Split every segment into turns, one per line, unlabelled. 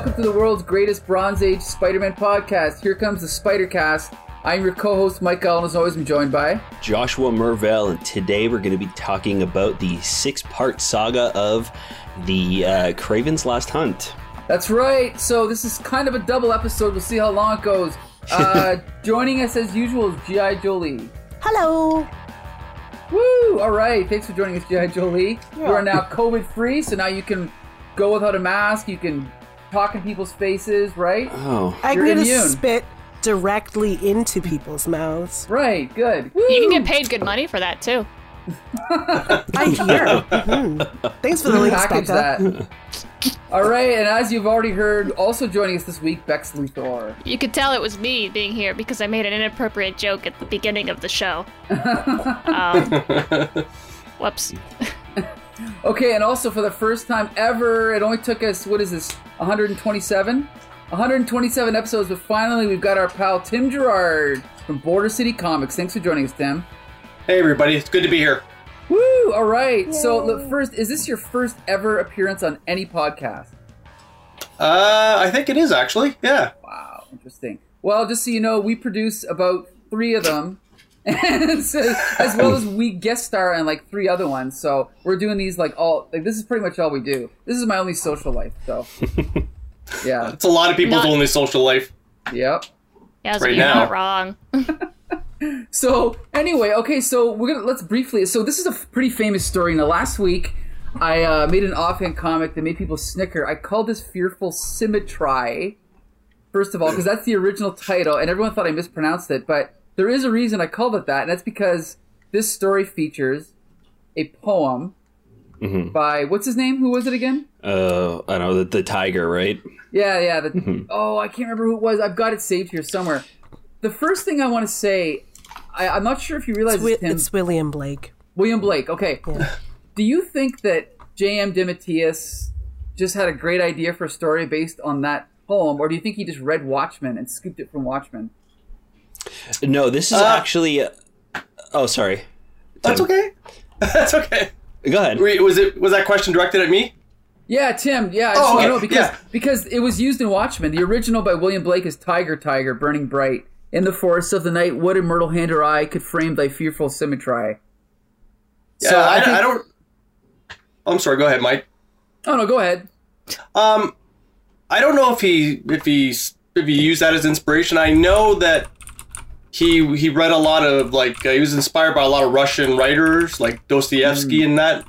welcome to the world's greatest Bronze Age Spider-Man podcast. Here comes the Spider-Cast. I'm your co-host Mike Allen, as always, I'm joined by
Joshua Mervell, and today we're going to be talking about the six-part saga of the uh, Kraven's Last Hunt.
That's right. So this is kind of a double episode. We'll see how long it goes. Uh, joining us as usual is G.I. Jolie.
Hello.
Woo! All right. Thanks for joining us, G.I. Jolie. You are now COVID-free, so now you can go without a mask. You can talk in people's faces, right?
Oh,
I
You're
agree to
immune.
spit directly into people's mouths.
Right. Good. Woo!
You can get paid good money for that too.
I hear. Mhm. Thanks for the links,
package
Becca.
that. All right, and as you've already heard, also joining us this week, Bex Luthor.
You could tell it was me being here because I made an inappropriate joke at the beginning of the show. um, whoops.
Okay, and also for the first time ever, it only took us, what is this, 127? 127 episodes, but finally we've got our pal Tim Gerard from Border City Comics. Thanks for joining us, Tim.
Hey everybody, it's good to be here.
Woo! All right, so look, first, is this your first ever appearance on any podcast?
Uh, I think it is actually. Yeah.
Wow, interesting. Well, just so you know, we produce about three of them, and so, as well as we guest star on like three other ones. So we're doing these like all like this is pretty much all we do. This is my only social life. So yeah,
It's a lot of people's
Not-
only social life.
yep.
Yeah, so
Right
you're
now.
not wrong.
So anyway, okay, so we're gonna let's briefly. So this is a pretty famous story. Now, last week I uh, made an offhand comic that made people snicker. I called this "Fearful Symmetry." First of all, because that's the original title, and everyone thought I mispronounced it, but there is a reason I called it that, and that's because this story features a poem by what's his name? Who was it again?
uh, I don't know the, the tiger, right?
Yeah, yeah. The, Oh, I can't remember who it was. I've got it saved here somewhere. The first thing I want to say, I, I'm not sure if you realize
It's, Wi-
this,
it's William Blake.
William Blake. Okay. Do you think that J.M. DeMatteis just had a great idea for a story based on that poem, or do you think he just read Watchmen and scooped it from Watchmen?
No, this is
Uh,
actually. oh, sorry.
That's okay. That's okay.
Go ahead.
Wait, was it was that question directed at me?
Yeah, Tim. Yeah, I just
Oh, okay,
know because
yeah.
because it was used in Watchmen. The original by William Blake is Tiger, Tiger, burning bright in the forests of the night. What in myrtle hand or eye could frame thy fearful symmetry?
Yeah,
So,
I,
I think-
I don't. I'm sorry. Go ahead, Mike.
Oh no, go ahead.
Um, I don't know if he if he if he used that as inspiration. I know that he he read a lot of like uh, he was inspired by a lot of Russian writers like Dostoevsky and that.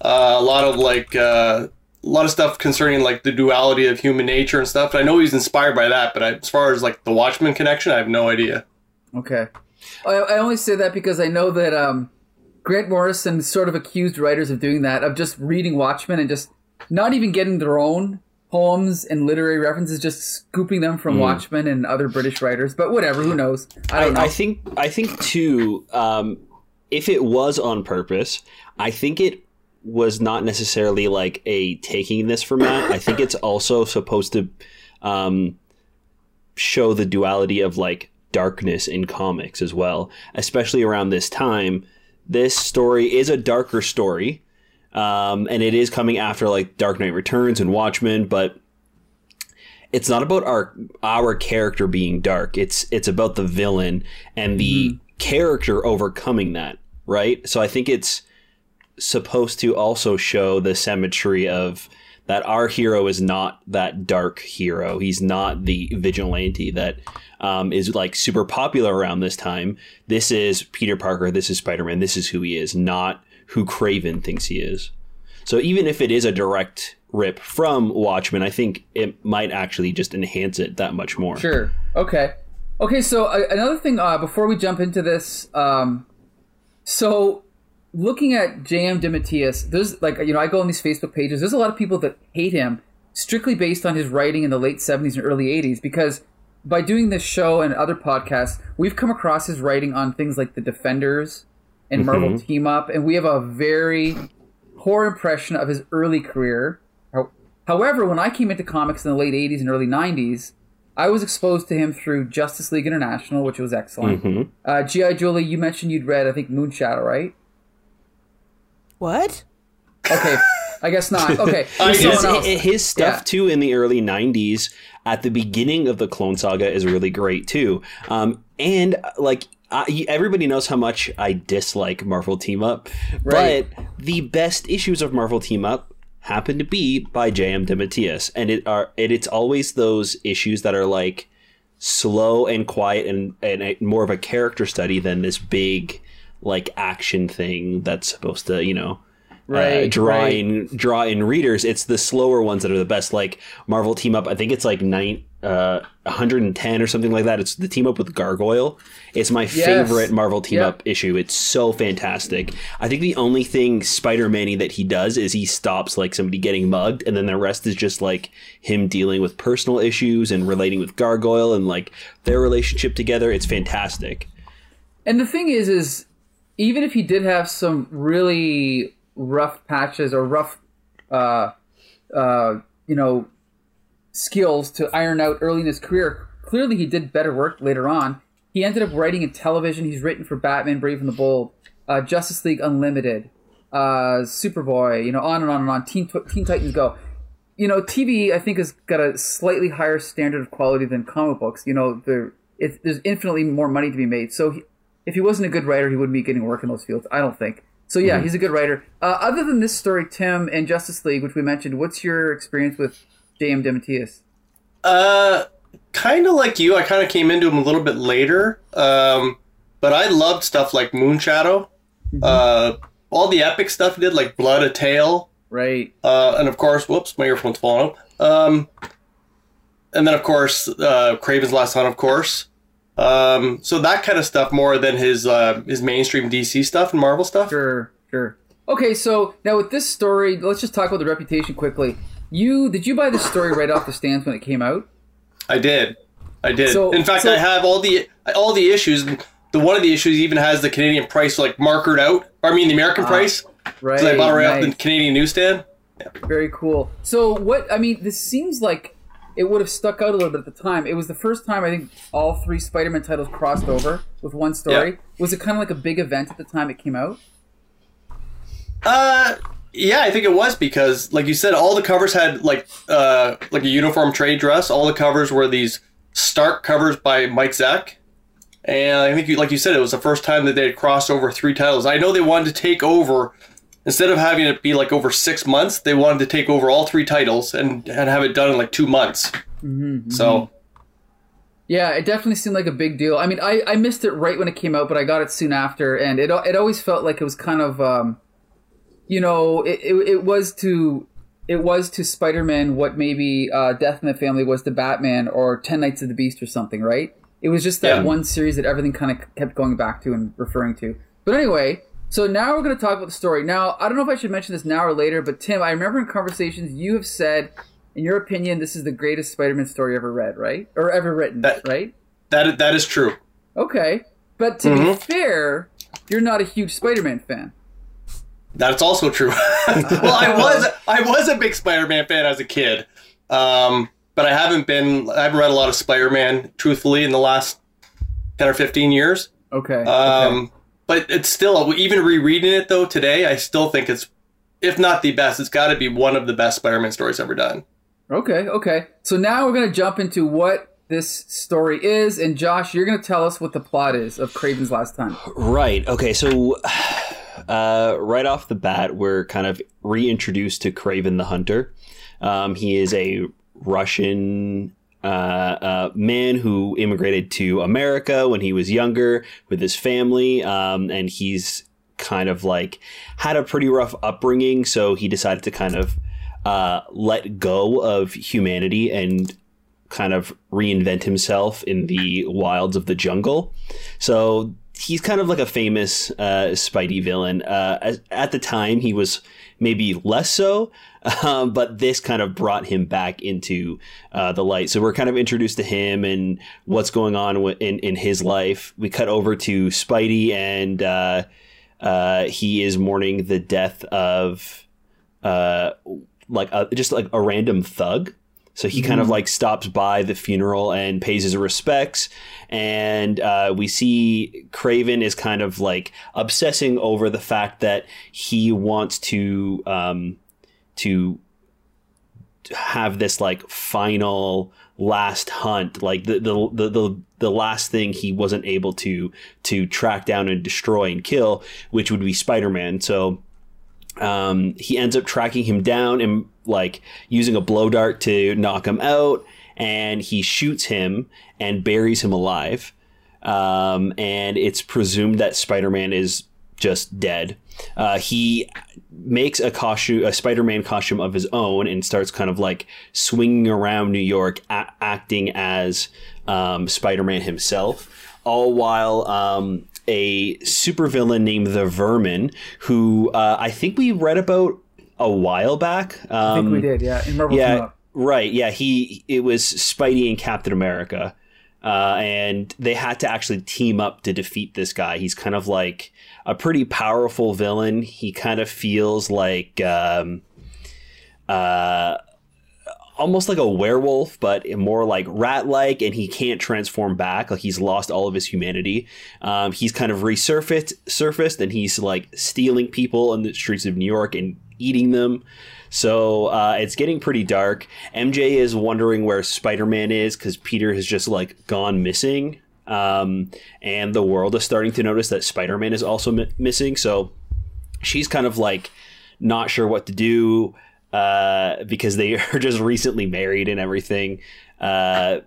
Uh, a lot of like uh, a lot of stuff concerning like the duality of human nature and stuff. I know he's inspired by that, but I, as far as like the Watchmen connection, I have no idea.
Okay. I, I only say that because I know that um, Grant Morrison sort of accused writers of doing that, of just reading Watchmen and just not even getting their own poems and literary references, just scooping them from Watchmen and other British writers. But whatever, who knows? I don't know.
I, I think I think too. Um, if it was on purpose, I think it was not necessarily like a taking this from that. I think it's also supposed to um, show the duality of like darkness in comics as well, especially around this time. This story is a darker story, um, and it is coming after like Dark Knight Returns and Watchmen, but it's not about our our character being dark. It's it's about the villain and the character overcoming that, right? So I think it's supposed to also show the symmetry of that our hero is not that dark hero. He's not the vigilante that um, is like super popular around this time. This is Peter Parker. This is Spider Man. This is who he is, not who Kraven thinks he is. So even if it is a direct rip from Watchmen, I think it might actually just enhance it that much more.
Sure. Okay. Okay. So uh, another thing uh, before we jump into this, um, so looking at J.M. DeMatteis, there's like you know I go on these Facebook pages. There's a lot of people that hate him strictly based on his writing in the late '70s and early '80s because by doing this show and other podcasts, we've come across his writing on things like the Defenders and Marvel Team Up, and we have a very poor impression of his early career. However, when I came into comics in the late '80s and early '90s, I was exposed to him through Justice League International, which was excellent. Uh, G.I. Julie, you mentioned you'd read, I think, Moonshadow, right?
What?
Okay, I guess not. Okay,
I
there's
guess
someone
his, his stuff
Yeah.
too in the early 90s at the beginning of the clone saga is really great too um, and uh, like I, everybody knows how much i dislike marvel team up
Right.
but the best issues of marvel team up happen to be by j.m DeMatteis, and it are it, it's always those issues that are like slow and quiet and, and a, more of a character study than this big like action thing that's supposed to you know uh,
Right,
draw
right.
in draw in readers. It's the slower ones that are the best. Like Marvel team up, I think it's like nine, uh, 110 or something like that. It's the team up with Gargoyle. It's my favorite Marvel team up issue. It's so fantastic. I think the only thing Spider Man that he does is he stops like somebody getting mugged, and then the rest is just like him dealing with personal issues and relating with Gargoyle and like their relationship together. It's fantastic.
And the thing is, is even if he did have some really rough patches or rough, uh, uh, you know, skills to iron out early in his career, clearly he did better work later on. He ended up writing in television. He's written for Batman, Brave and the Bold, uh, Justice League Unlimited, uh, Superboy, you know, on and on and on. Teen, Teen Titans Go. You know, TV I think has got a slightly higher standard of quality than comic books. You know, there it, there's infinitely more money to be made. So he, if he wasn't a good writer, he wouldn't be getting work in those fields. I don't think. So yeah, he's a good writer. Uh, other than this story, Tim and Justice League, which we mentioned, what's your experience with J.M. DeMatteis?
Uh, kind of like you. I kind of came into him a little bit later. Um, but I loved stuff like Moonshadow. Uh, all the epic stuff he did, like Blood, a Tale.
Right.
Uh, and of course, whoops, my earphone's falling out. Um, and then of course, uh, Kraven's Last Hunt, of course. Um, so that kind of stuff more than his uh, his mainstream DC stuff and Marvel stuff.
Sure, sure. Okay, so now with this story, let's just talk about the reputation quickly. You did you buy this story right off the stands when it came out?
I did, I did.
So-
In fact,
so-
I have all the all the issues. The one of the issues even has the Canadian price like markered out. Or I mean, the American price.
Right.
I bought it right off the. Canadian newsstand.
Very cool. So what I mean, this seems like it would have stuck out a little bit at the time. It was the first time I think all three Spider-Man titles crossed over with one story.
Yeah.
Was it kind of like a big event at the time it came out?
Uh, yeah, I think it was because, like you said, all the covers had like uh like a uniform trade dress. All the covers were these stark covers by Mike Zeck, and I think, you, like you said, it was the first time that they had crossed over three titles. I know they wanted to take over instead of having it be like over six months. They wanted to take over all three titles and and have it done in like two months. So
Yeah, it definitely seemed like a big deal. I mean, I, I missed it right when it came out, but I got it soon after, and it it always felt like it was kind of, um, you know, it, it, it was to it was to Spider Man what maybe uh, Death in the Family was to Batman or Ten Nights of the Beast or something, right? It was just that
Yeah.
one series that everything kind of kept going back to and referring to. But anyway, so now we're going to talk about the story. Now, I don't know if I should mention this now or later, but Tim, I remember in conversations you have said, in your opinion, this is the greatest Spider Man story ever read, right? Or ever written,
That-
right?
that that is true.
Okay. But to be fair, you're not a huge Spider-Man fan.
That's also true. well, I was I was a big Spider-Man fan as a kid, um, but I haven't been. I haven't read a lot of Spider-Man, truthfully, in the last ten or fifteen years.
Okay.
Um,
okay.
But it's still even rereading it though today. I still think it's, if not the best, it's got to be one of the best Spider-Man stories ever done.
Okay. Okay. So now we're gonna jump into what this story is, and Josh, you're gonna tell us what the plot is of Kraven's Last Time.
Right. Okay. So, uh, right off the bat, we're kind of reintroduced to Kraven the Hunter. Um, he is a Russian uh, uh, man who immigrated to America when he was younger with his family, um, and he's kind of like had a pretty rough upbringing. So he decided to kind of uh, let go of humanity and kind of reinvent himself in the wilds of the jungle. So he's kind of like a famous uh, Spidey villain. Uh, as, at the time, he was maybe less so, um, but this kind of brought him back into uh, the light. So we're kind of introduced to him and what's going on in in his life. We cut over to Spidey, and uh, uh, he is mourning the death of uh, like a, just like a random thug. So he kind of like stops by the funeral and pays his respects. And uh, we see Kraven is kind of like obsessing over the fact that he wants to um, to have this like final last hunt. Like the, the the the the last thing he wasn't able to to track down and destroy and kill which would be spider-man. So um, he ends up tracking him down and like using a blow dart to knock him out and he shoots him and buries him alive. Um, and it's presumed that spider-man is just dead. Uh, he makes a costume, a Spider-Man costume of his own, and starts kind of like swinging around New York, a- acting as um, Spider-Man himself, all while um, a supervillain named the Vermin, who uh, I think we read about a while back. Um,
I think we did, yeah. In Marvel
yeah, right. Yeah, he it was Spidey and Captain America, uh, and they had to actually team up to defeat this guy. He's kind of like a pretty powerful villain. He kind of feels like um, uh, almost like a werewolf, but more like rat-like, and he can't transform back. Like he's lost all of his humanity. Um, he's kind of resurfaced, surfaced, and he's like stealing people in the streets of New York and eating them. So uh, it's getting pretty dark. MJ is wondering where Spider Man is because Peter has just like gone missing. Um, and the world is starting to notice that Spider Man is also mi- missing. So she's kind of like not sure what to do uh, because they are just recently married and everything. Uh,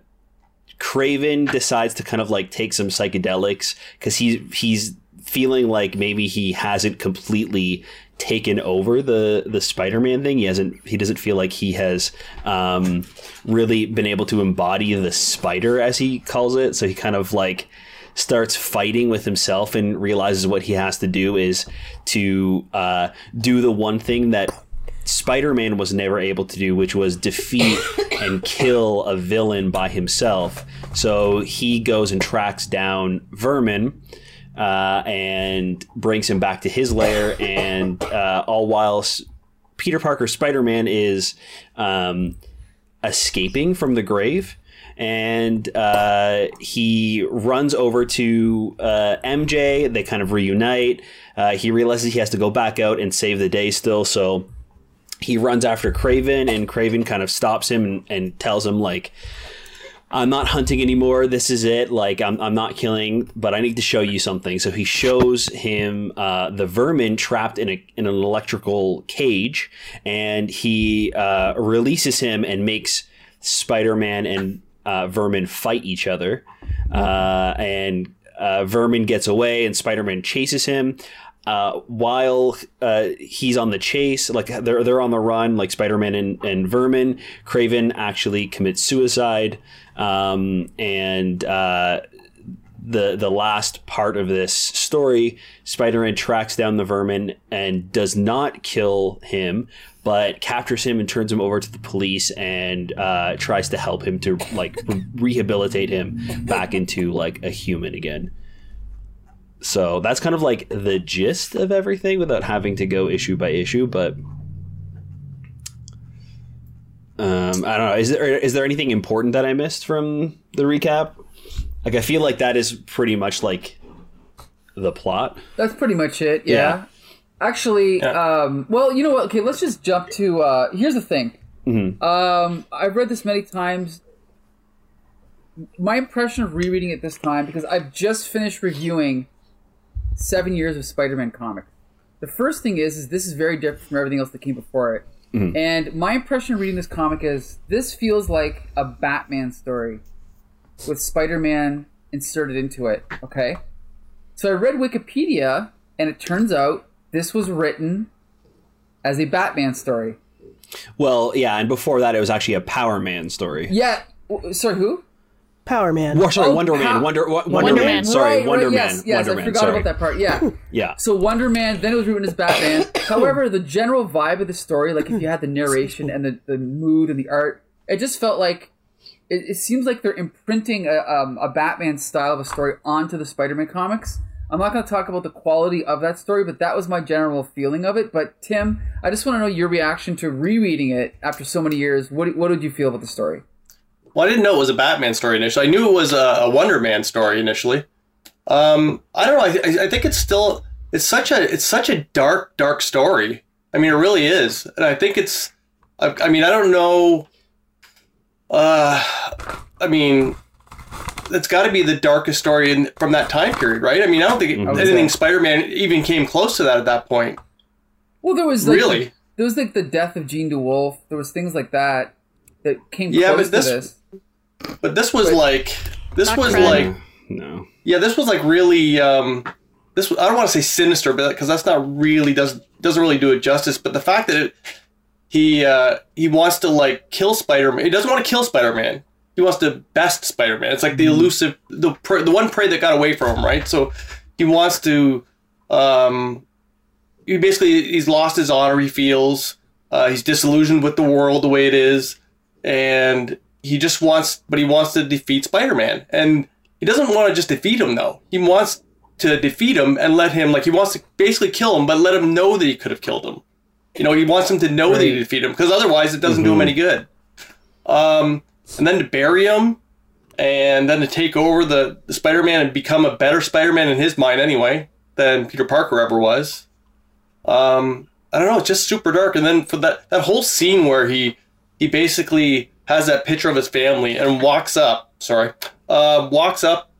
Kraven decides to kind of like take some psychedelics because he's he's feeling like maybe he hasn't completely taken over the the Spider-Man thing. He hasn't he doesn't feel like he has um, really been able to embody the spider as he calls it. So he kind of like starts fighting with himself and realizes what he has to do is to uh, do the one thing that Spider-Man was never able to do, which was defeat and kill a villain by himself. So he goes and tracks down Vermin uh, and brings him back to his lair, and uh, all while Peter Parker Spider-Man is um, escaping from the grave. And uh, he runs over to uh, MJ. They kind of reunite. Uh, he realizes he has to go back out and save the day still. So he runs after Kraven, and Kraven kind of stops him and, and tells him like, "I'm not hunting anymore. This is it. Like I'm, I'm not killing, but I need to show you something." So he shows him uh, the vermin trapped in a in an electrical cage, and he uh, releases him and makes Spider-Man and uh, Vermin fight each other, uh, and uh, Vermin gets away, and Spider-Man chases him. Uh, while uh, he's on the chase, like they're they're on the run, like Spider-Man and, and Vermin, Kraven actually commits suicide, um, and uh, the the last part of this story, Spider-Man tracks down the Vermin and does not kill him, but captures him and turns him over to the police and uh, tries to help him to like re- rehabilitate him back into like a human again. So that's kind of like the gist of everything without having to go issue by issue, but. Um, I don't know. Is there is there anything important that I missed from the recap? Like I feel like that is pretty much like the plot.
That's pretty much it. Yeah.
Yeah.
Actually,
Yeah.
um, well, you know what? Okay, let's just jump to. Uh, here's the thing. Hmm. Um, I've read this many times. My impression of rereading it this time because I've just finished reviewing seven years of Spider-Man comics. The first thing is, is this is very different from everything else that came before it. Mm-hmm. And my impression of reading this comic is this feels like a Batman story with Spider-Man inserted into it. Okay. So I read Wikipedia, and it turns out this was written as a Batman story.
Well, yeah, and before that, it was actually a Power Man story.
Yeah. Sorry, who?
Power Man.
Or, sorry,
Oh,
Wonder Man.
Pow-
Wonder, Wonder,
Wonder
Man.
Man.
Sorry,
right,
Wonder
right,
Man.
Yes, yes,
Wonder
I
Man.
forgot
sorry.
about that part. Yeah.
Yeah.
So Wonder Man, then it was written as Batman. However, the general vibe of the story, like if you had the narration and the, the mood and the art, it just felt like it, it seems like they're imprinting a, um, a Batman style of a story onto the Spider-Man comics. I'm not going to talk about the quality of that story, but that was my general feeling of it. But Tim, I just want to know your reaction to rereading it after so many years. What what did you feel about the story?
Well, I didn't know it was a Batman story initially. I knew it was a, a Wonder Man story initially. Um, I don't know. I, I- I think it's still it's such a it's such a dark dark story. I mean, it really is, and I think it's. I, I mean, I don't know. Uh, I mean, it's got to be the darkest story in, from that time period, right? I mean, I don't think
would
anything
say.
Spider-Man even came close to that at that point.
Well, there was like,
Really?
there was like the death of Jean DeWolff. There was things like that that came
Yeah,
close
but this-
to this.
But this was like, this was
Fred.
like,
No.
yeah, this was like really. um This was, I don't want to say sinister, but because that's not really does doesn't really do it justice. But the fact that it, he uh he wants to like kill Spider-Man. He doesn't want to kill Spider-Man. He wants to best Spider-Man. It's like the elusive, the the one prey that got away from him, right? So he wants to, um, he basically he's lost his honor. He feels uh, he's disillusioned with the world the way it is, and he just wants, but he wants to defeat Spider-Man, and he doesn't want to just defeat him though. He wants to defeat him and let him like he wants to basically kill him, but let him know that he could have killed him. You know, he wants him to know that he
Right.
defeated him because otherwise it doesn't do him any good. Um, and then to bury him, and then to take over the, the Spider-Man and become a better Spider-Man in his mind anyway than Peter Parker ever was. Um, I don't know, it's just super dark. And then for that that whole scene where he he basically has that picture of his family and walks up, sorry, uh, walks up,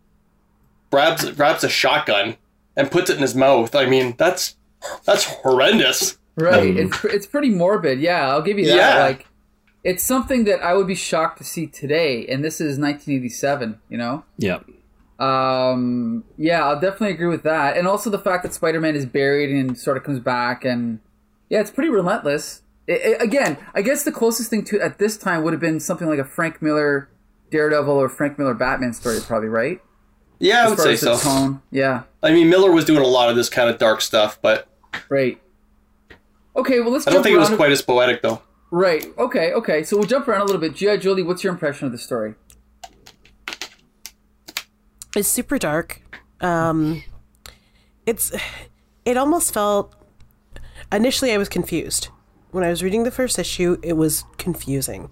grabs grabs a shotgun and puts it in his mouth. I mean, that's that's horrendous.
Right. It's it's pretty morbid. Yeah, I'll give you that.
Yeah.
Like, it's something that I would be shocked to see today, and this is 1987. You know.
Yeah.
Um. Yeah, I'll definitely agree with that, and also the fact that Spider-Man is buried and sort of comes back, and yeah, it's pretty relentless. I- I- again, I guess the closest thing to at this time would have been something like a Frank Miller Daredevil or Frank Miller Batman story, probably right.
Yeah, I would say so.
tone. Yeah.
I mean, Miller was doing a lot of this kind of dark stuff, but
Right. Okay. Well, let's.
I don't think it was
a-
quite as poetic though.
Right. Okay. Okay. So we'll jump around a little bit. G.I. Jolie, what's your impression of the story?
It's super dark. Um, it's it almost felt initially I was confused. When I was reading the first issue, it was confusing.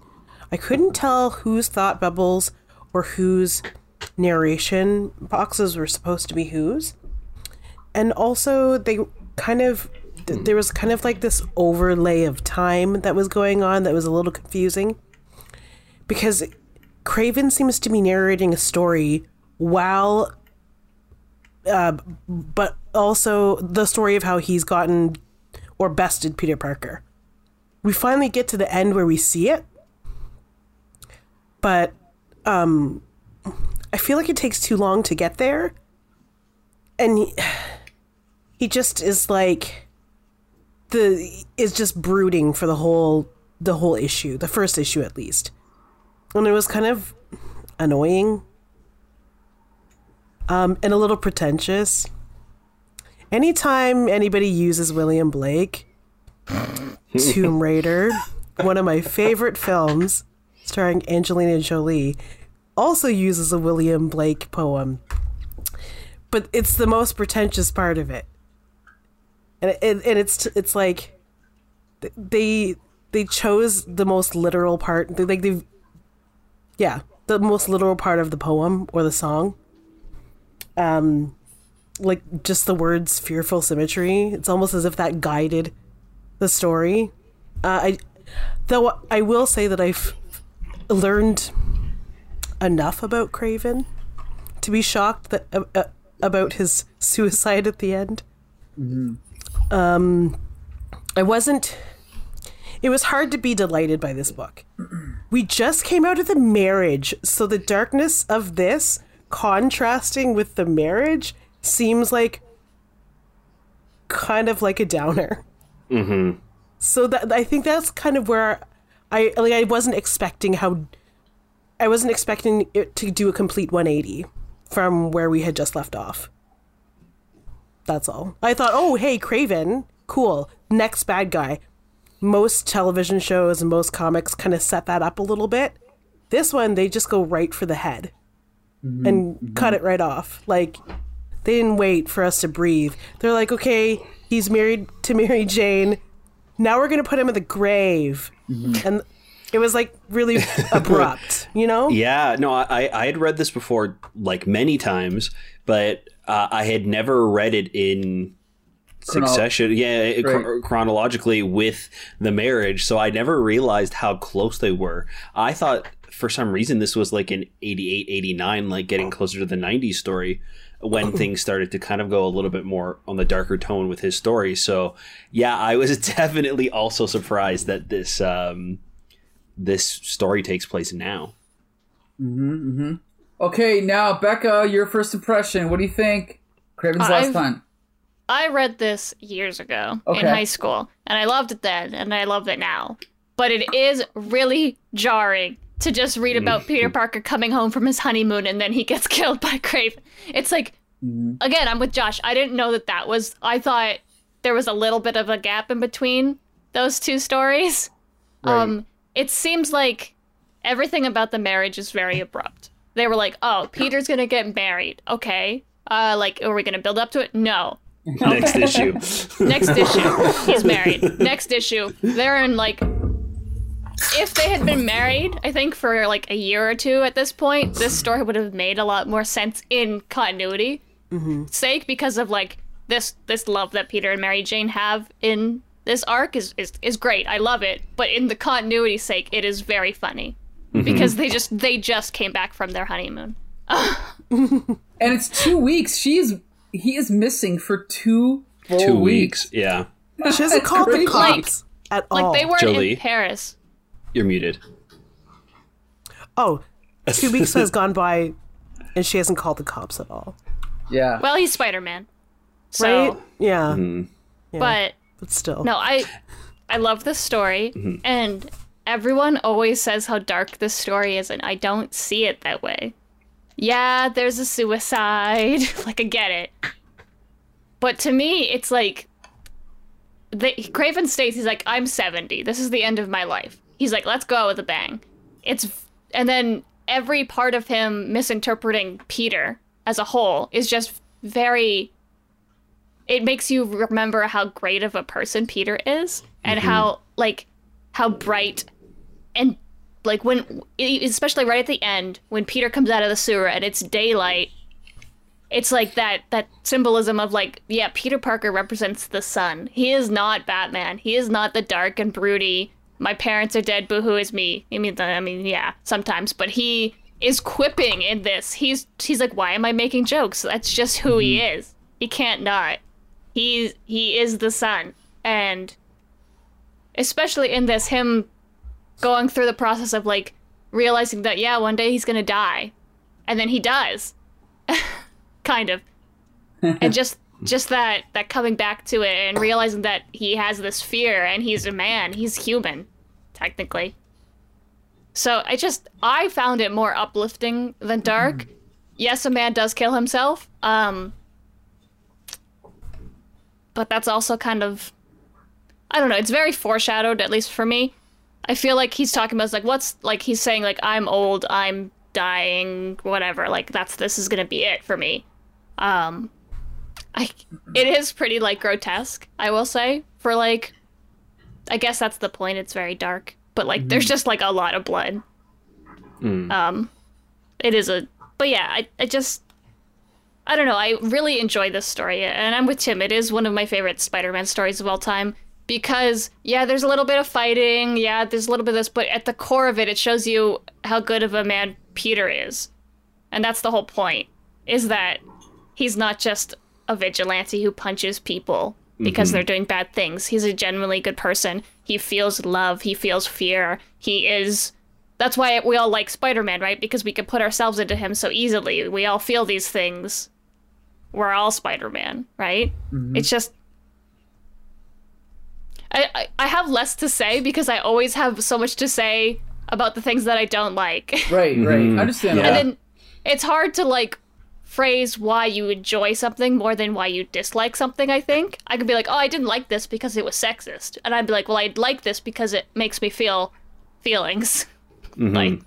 I couldn't tell whose thought bubbles or whose narration boxes were supposed to be whose. And also they kind of th- there was kind of like this overlay of time that was going on that was a little confusing because Kraven seems to be narrating a story while uh, but also the story of how he's gotten or bested Peter Parker. We finally get to the end where we see it, but um, I feel like it takes too long to get there, and he, he just is like the is just brooding for the whole the whole issue, the first issue at least, and it was kind of annoying. Um, and a little pretentious. Anytime anybody uses William Blake, Tomb Raider, one of my favorite films, starring Angelina Jolie, also uses a William Blake poem. But it's the most pretentious part of it, and it, and it's it's like they they chose the most literal part. They, like they, yeah, the most literal part of the poem or the song um like just the words fearful symmetry it's almost as if that guided the story. Uh, i though i will say that i've learned enough about kraven to be shocked that uh, uh, about his suicide at the end. Um i wasn't it was hard to be delighted by this book. We just came out of the marriage, so the darkness of this contrasting with the marriage seems like kind of like a downer. Mm-hmm. So that I think that's kind of where I like I wasn't expecting how I wasn't expecting it to do a complete 180 from where we had just left off. That's all. I thought, oh hey, Kraven, cool. Next bad guy most television shows and most comics kind of set that up a little bit. This one, they just go right for the head and cut it right off. Like, they didn't wait for us to breathe. They're like, okay, he's married to Mary Jane. Now we're going to put him in the grave. Mm-hmm. And it was like really abrupt, you know?
Yeah, no, I I had read this before like many times, but uh, I had never read it in succession yeah eh, eh, it-
Right.
chron- chronologically with the marriage so i never realized how close they were i thought for some reason this was like an 88 89 like getting closer to the 90s story when things started to kind of go a little bit more on the darker tone with his story so yeah i was definitely also surprised that this um this story takes place now mm-hmm, mm-hmm.
Okay, now Becca, your first impression. What do you think? Kraven's uh, Last
I've-
Hunt.
I read this years ago
Okay.
in high school, and I loved it then, and I love it now. But it is really jarring to just read about Peter Parker coming home from his honeymoon and then he gets killed by Kraven. It's like, again, I'm with Josh. I didn't know that that was. I thought there was a little bit of a gap in between those two stories. Um, it seems like everything about the marriage is very abrupt. They were like, "Oh, Peter's gonna get married. Okay. Uh, like, are we gonna build up to it? No.
next issue
Next issue, he's married. Next issue, they're in like. If they had been married, I think for like a year or two at this point, this story would have made a lot more sense in continuity mm-hmm. sake because of like this this love that Peter and Mary Jane have in this arc is is, is great. I love it, but in the continuity sake, it is very funny mm-hmm. because they just they just came back from their honeymoon.
And it's two weeks. She is he is missing for two full
two
weeks.
weeks yeah
She hasn't called the
crazy.
cops at all.
Like
all.
they were
Jolie.
in Paris.
You're muted
oh, two weeks has gone by, and she hasn't called the cops at all.
Yeah.
Well, he's Spider Man, so
Right? Yeah.
Mm-hmm.
but
But still.
No, I I love this story
Mm-hmm.
and everyone always says how dark this story is and I don't see it that way. Yeah, there's a suicide. like I get it. But to me, it's like the Kraven states he's like I'm 70. This is the end of my life. He's like let's go out with a bang. It's and then every part of him misinterpreting Peter as a whole is just very it makes you remember how great of a person Peter is and mm-hmm. how like how bright and like when especially right at the end when Peter comes out of the sewer and it's daylight it's like that that symbolism of like yeah Peter Parker represents the sun. He is not Batman. He is not the dark and broody my parents are dead boo hoo is me. I mean I mean yeah sometimes but he is quipping in this. He's he's like why am I making jokes? That's just who he mm-hmm. is. He can't not. He's he is the sun and especially in this him going through the process of like realizing that yeah one day he's gonna die. And then he does. Kind of. And just just that that coming back to it and realizing that he has this fear and he's a man. He's human technically so i just i found it more uplifting than dark yes a man does kill himself um but that's also kind of I don't know, it's very foreshadowed, at least for me. I feel like he's talking about like what's like he's saying like I'm old, I'm dying, whatever. Like that's this is gonna be it for me. Um I it is pretty like grotesque, I will say, for like I guess that's the point, it's very dark. But like there's just like a lot of blood. Um it is a but yeah, I I just I don't know. I really enjoy this story, and I'm with Tim. It is one of my favorite Spider-Man stories of all time because yeah, there's a little bit of fighting, yeah, there's a little bit of this, but at the core of it, it shows you how good of a man Peter is, and that's the whole point. Is that he's not just a vigilante who punches people because they're mm-hmm. doing bad things. He's a genuinely good person. He feels love. He feels fear. He is. That's why we all like Spider-Man, right? Because we can put ourselves into him so easily. We all feel these things we're all Spider-Man, right? Mm-hmm. It's just I, I I have less to say because I always have so much to say about the things that I don't like.
Right, right. Mm-hmm. I understand
Yeah.
and then it's hard to like phrase why you enjoy something more than why you dislike something, I think. I could be like, "Oh, I didn't like this because it was sexist." And I'd be like, "Well, I'd like this because it makes me feel feelings." Like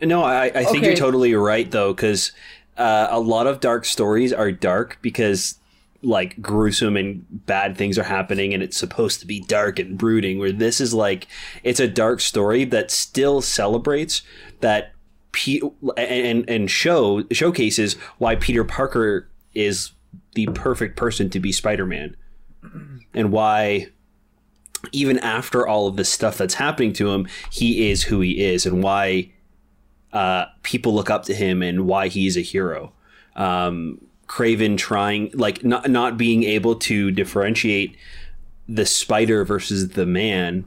No, I, I think
Okay.
you're totally right though, because uh, a lot of dark stories are dark because like gruesome and bad things are happening, and it's supposed to be dark and brooding. Where this is like it's a dark story that still celebrates that Pe- and and show showcases why Peter Parker is the perfect person to be Spider-Man, and why even after all of this stuff that's happening to him, he is who he is, and why uh, people look up to him, and why he's a hero. Um, Kraven trying like not not being able to differentiate the spider versus the man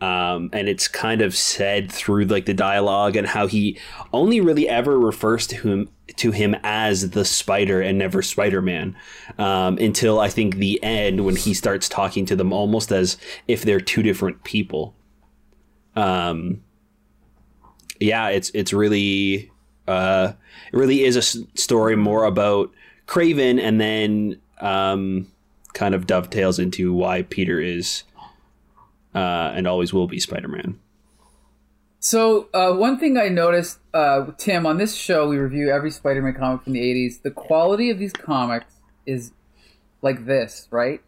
um, and it's kind of said through like the dialogue and how he only really ever refers to him to him as the spider and never spider-man um, until i think the end when he starts talking to them almost as if they're two different people. Um, yeah it's it's really uh, it really is a s- story more about kraven and then um, kind of dovetails into why peter is uh, and always will be Spider-Man.
So uh, one thing I noticed, uh, Tim, on this show we review every Spider-Man comic from the '80s. The quality of these comics is like this, right?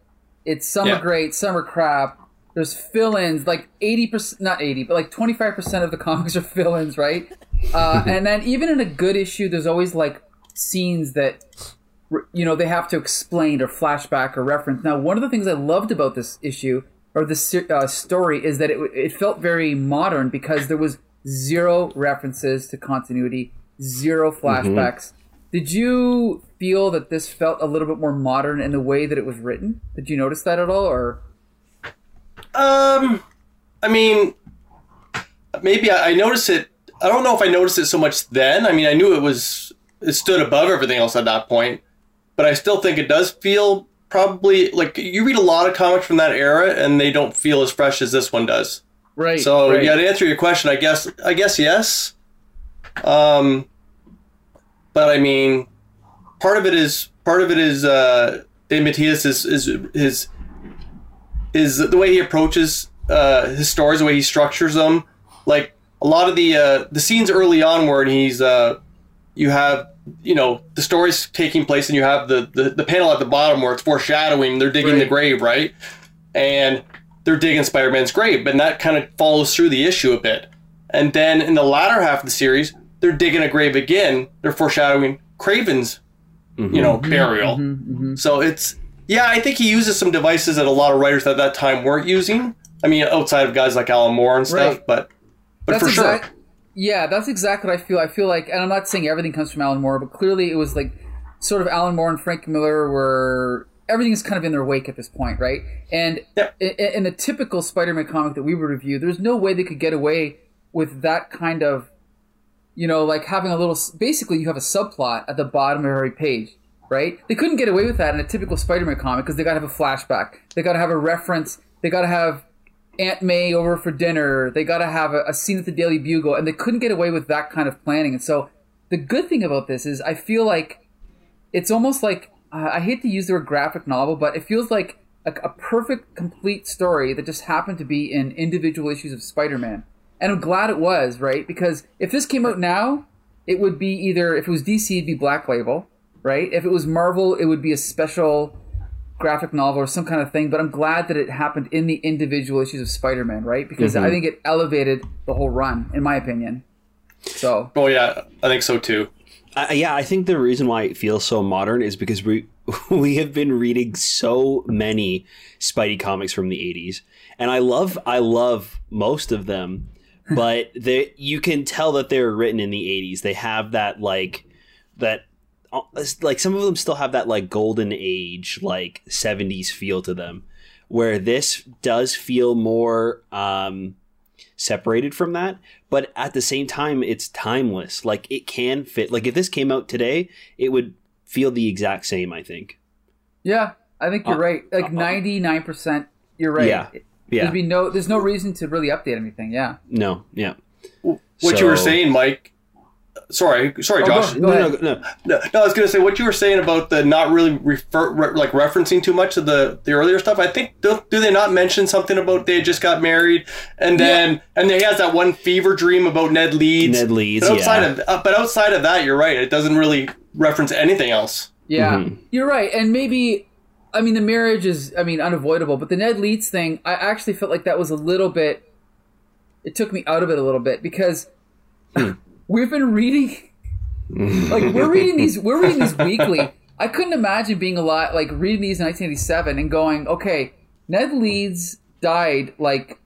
It's some
Yeah.
are great, some are crap. There's fill-ins, like eighty percent, not eighty, but like twenty-five percent of the comics are fill-ins, right? Uh, and then even in a good issue, there's always like scenes that you know they have to explain or flashback or reference. Now, one of the things I loved about this issue or the uh, story is that it it felt very modern because there was zero references to continuity, zero flashbacks. Did you feel that this felt a little bit more modern in the way that it was written? Did you notice that at all, or
Um, I mean, maybe I, I noticed it. I don't know if I noticed it so much then. I mean, I knew it was it stood above everything else at that point, but I still think it does feel probably like you read a lot of comics from that era and they don't feel as fresh as this one does.
right?
So
right.
yeah, to answer your question, I guess I guess yes. Um, but I mean, part of it is part of it is uh, DeMatteis is is his is the way he approaches uh, his stories, the way he structures them. Like a lot of the uh, the scenes early on where he's uh, you have you know the stories taking place and you have the, the the panel at the bottom where it's foreshadowing they're digging the grave right? And they're digging spider-man's grave and that kind of follows through the issue a bit. And then in the latter half of the series they're digging a grave again they're foreshadowing kraven's you mm-hmm. know burial. Mm-hmm, mm-hmm. So it's yeah i think he uses some devices that a lot of writers at that time weren't using. I mean outside of guys like alan moore and stuff
Right.
but but for sure.
exact- Yeah, that's exactly what I feel. I feel like, and I'm not saying everything comes from Alan Moore, but clearly it was like sort of Alan Moore and Frank Miller were everything is kind of in their wake at this point, right? And in, in a typical Spider-Man comic that we would review, there's no way they could get away with that kind of, you know, like having a little. Basically, you have a subplot at the bottom of every page, right? They couldn't get away with that in a typical Spider-Man comic because they got to have a flashback, they got to have a reference, they got to have Aunt May over for dinner. They got to have a, a scene at the Daily Bugle, and they couldn't get away with that kind of planning. And so, the good thing about this is, I feel like it's almost like uh, I hate to use the word graphic novel, but it feels like a, a perfect, complete story that just happened to be in individual issues of Spider-Man. And I'm glad it was right because if this came out now, it would be either if it was DC, it'd be Black Label, right? If it was Marvel, it would be a special graphic novel or some kind of thing, but I'm glad that it happened in the individual issues of Spider-Man, right? Because I think it elevated the whole run, in my opinion. So
oh yeah i think so too
Uh, yeah, I think the reason why it feels so modern is because we we have been reading so many Spidey comics from the '80s, and I love I love most of them, but they you can tell that they're written in the '80s. They have that like that like some of them still have that like golden age like '70s feel to them, where this does feel more. um separated from that but at the same time it's timeless like it can fit like if this came out today it would feel the exact same i think
yeah, I think you're
Uh,
right. Like 99%, you're right.
Yeah. yeah
There'd be no, there's no reason to really update anything. Yeah.
no yeah
what you were saying mike sorry sorry
Oh,
josh
go-
no,
ahead.
no, no.
No, no, I was gonna say what you were saying about the not really refer re- like referencing too much of the the earlier stuff. I think do, do they not mention something about they just got married and then and then he has that one fever dream about Ned Leeds.
Ned Leeds,
But outside
yeah.
of uh, but outside of that, you're right. It doesn't really reference anything else.
Yeah,
Mm-hmm.
you're right. And maybe, I mean, the marriage is, I mean, unavoidable. But the Ned Leeds thing, I actually felt like that was a little bit. It took me out of it a little bit because
Hmm.
We've been reading, like we're reading these, we're reading these weekly. I couldn't imagine being a lot like reading these in 1987 and going, okay, Ned Leeds died like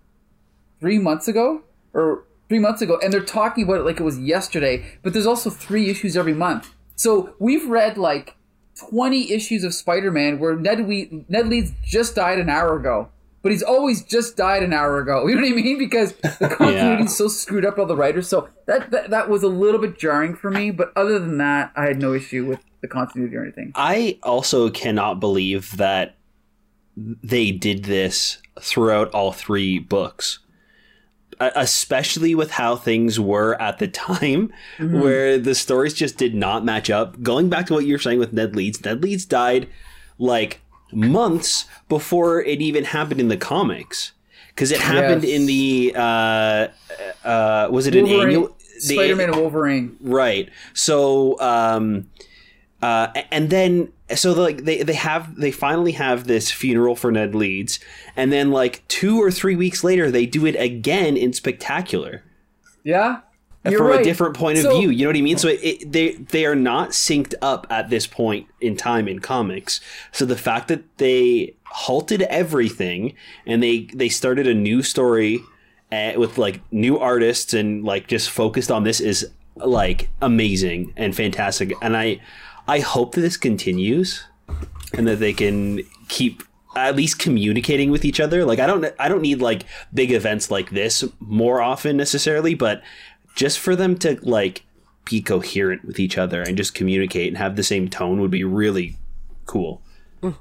three months ago or three months ago, and they're talking about it like it was yesterday. But there's also three issues every month, so we've read like 20 issues of Spider-Man where Ned we- Ned Leeds just died an hour ago. But he's always just died an hour ago. You know what I mean? Because the continuity's so screwed up by all the writers. So that, that that was a little bit jarring for me. But other than that, I had no issue with the continuity or anything.
I also cannot believe that they did this throughout all three books. Especially with how things were at the time, mm-hmm. where the stories just did not match up. Going back to what you were saying with Ned Leeds, Ned Leeds died like months before it even happened in the comics. Because it happened
Yes.
in the uh, uh, was it an
Wolverine-
annual? the-
Spider-Man and Wolverine.
Right. So, um, uh, and then so like they they have they finally have this funeral for Ned Leeds, and then like two or three weeks later they do it again in Spectacular
Yeah, You're
from
right.
a different point of
So-
view. You know what I mean? So it, it, they they are not synced up at this point in time in comics. So the fact that they halted everything and they they started a new story uh, with like new artists and like just focused on this is like amazing and fantastic. And I I hope that this continues and that they can keep at least communicating with each other. Like I don't I don't need like big events like this more often necessarily, but just for them to like be coherent with each other and just communicate and have the same tone would be really cool.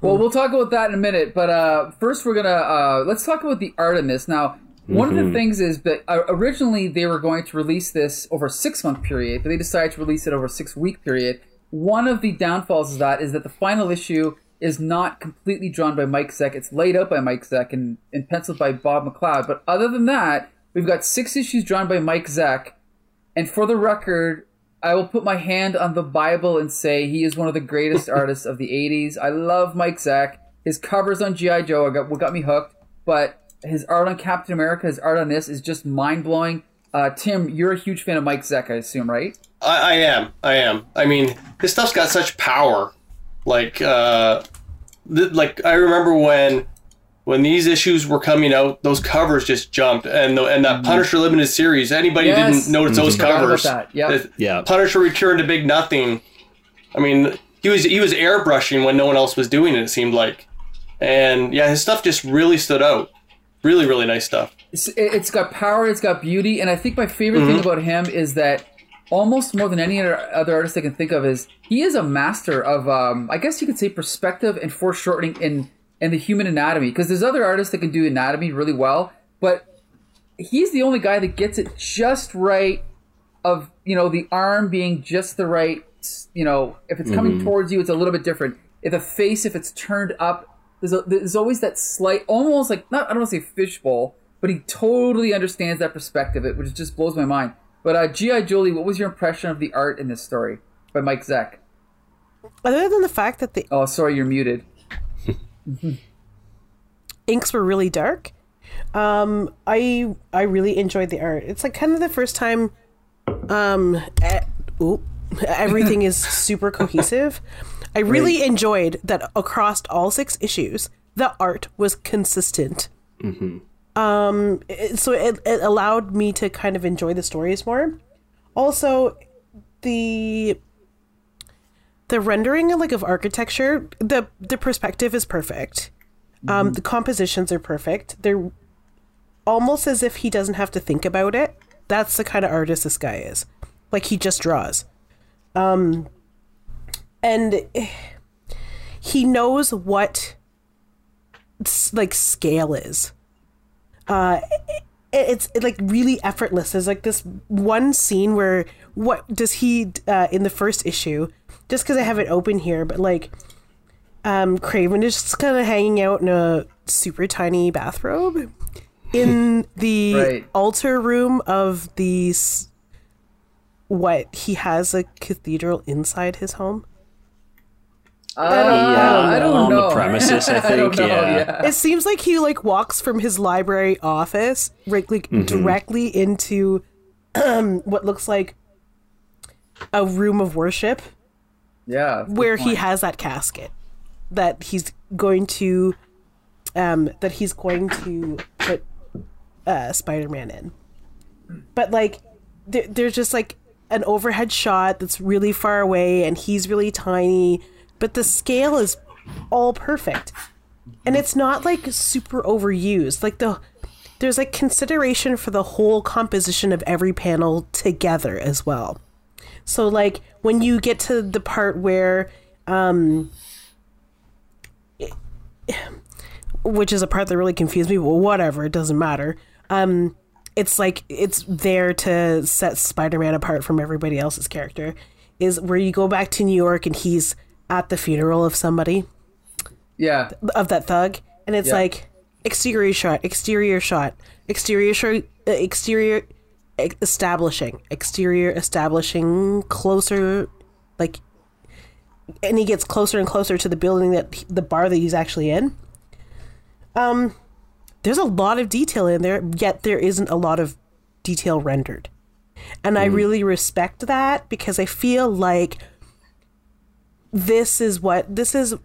Well, we'll talk about that in a minute, but uh, first we're gonna uh, let's talk about the art in this. Now, one of the things is that uh, originally they were going to release this over a six month period, but they decided to release it over a six week period. One of the downfalls of that is that the final issue is not completely drawn by Mike Zeck. It's laid out by Mike Zeck and, and penciled by Bob McLeod. But other than that, we've got six issues drawn by Mike Zeck. And for the record, I will put my hand on the Bible and say he is one of the greatest artists of the 80s. I love Mike Zeck. His covers on G.I. Joe got, what got me hooked, but his art on Captain America, his art on this is just mind blowing. Uh, Tim, you're a huge fan of Mike Zeck, I assume, right?
I, I am. I am. I mean, his stuff's got such power. Like, uh, th- like I remember when when these issues were coming out, those covers just jumped, and the, and that Punisher limited series. Anybody
Mm-hmm. Yes.
didn't notice those
Forgot about
covers?
that, yep.
The
Yeah.
Punisher returned to Big Nothing. I mean, he was he was airbrushing when no one else was doing it. It seemed like, and yeah, his stuff just really stood out. Really, really nice stuff.
It's, it's got power, it's got beauty, and I think my favorite thing about him is that almost more than any other, other artist I can think of is he is a master of, um, I guess you could say, perspective and foreshortening in in the human anatomy. Because there's other artists that can do anatomy really well, but he's the only guy that gets it just right. Of you know the arm being just the right, you know, if it's coming towards you, it's a little bit different. If the face, if it's turned up, there's a, there's always that slight, almost like not I don't want to say fishbowl, but he totally understands that perspective, it which just blows my mind. But uh, G.I. Jolie, what was your impression of the art in this story by Mike Zeck?
Other than the fact that the
Oh, sorry, you're muted.
Inks were really dark, um, I I really enjoyed the art. It's like kind of the first time, um, eh, oop, everything is super cohesive. I really enjoyed that across all six issues, the art was consistent. Um, it- so it, it allowed me to kind of enjoy the stories more. Also, the the rendering like of architecture, the the perspective is perfect. Um, the compositions are perfect. They're almost as if he doesn't have to think about it. That's the kind of artist this guy is. Like he just draws. Um, and he knows what like scale is. Uh, it- it's like really effortless. There's like this one scene where what does he uh, in the first issue? Just because I have it open here, but like um, Kraven is just kind of hanging out in a super tiny bathrobe in the
Right.
altar room of the what he has a cathedral inside his home.
Uh,
Yeah,
I don't
on the premises, I
don't
think,
know,
yeah.
It seems like he like walks from his library office right, like directly into um, what looks like a room of worship
Yeah. that's a good
where he has that casket that he's going to um that he's going to put uh spider-man in. But like there, there's just like an overhead shot that's really far away and he's really tiny but the scale is all perfect. And it's not like super overused. Like the there's like consideration for the whole composition of every panel together as well so like when you get to the part where um which is a part that really confused me, but whatever, it doesn't matter. Um it's like it's there to set Spider-Man apart from everybody else's character is where you go back to New York and he's at the funeral of somebody
Yeah.
of that thug and it's
Yeah.
like exterior shot exterior shot exterior shot uh, exterior establishing exterior establishing closer like and he gets closer and closer to the building that he- the bar that he's actually in um there's a lot of detail in there yet there isn't a lot of detail rendered and i really respect that because i feel like this is what this is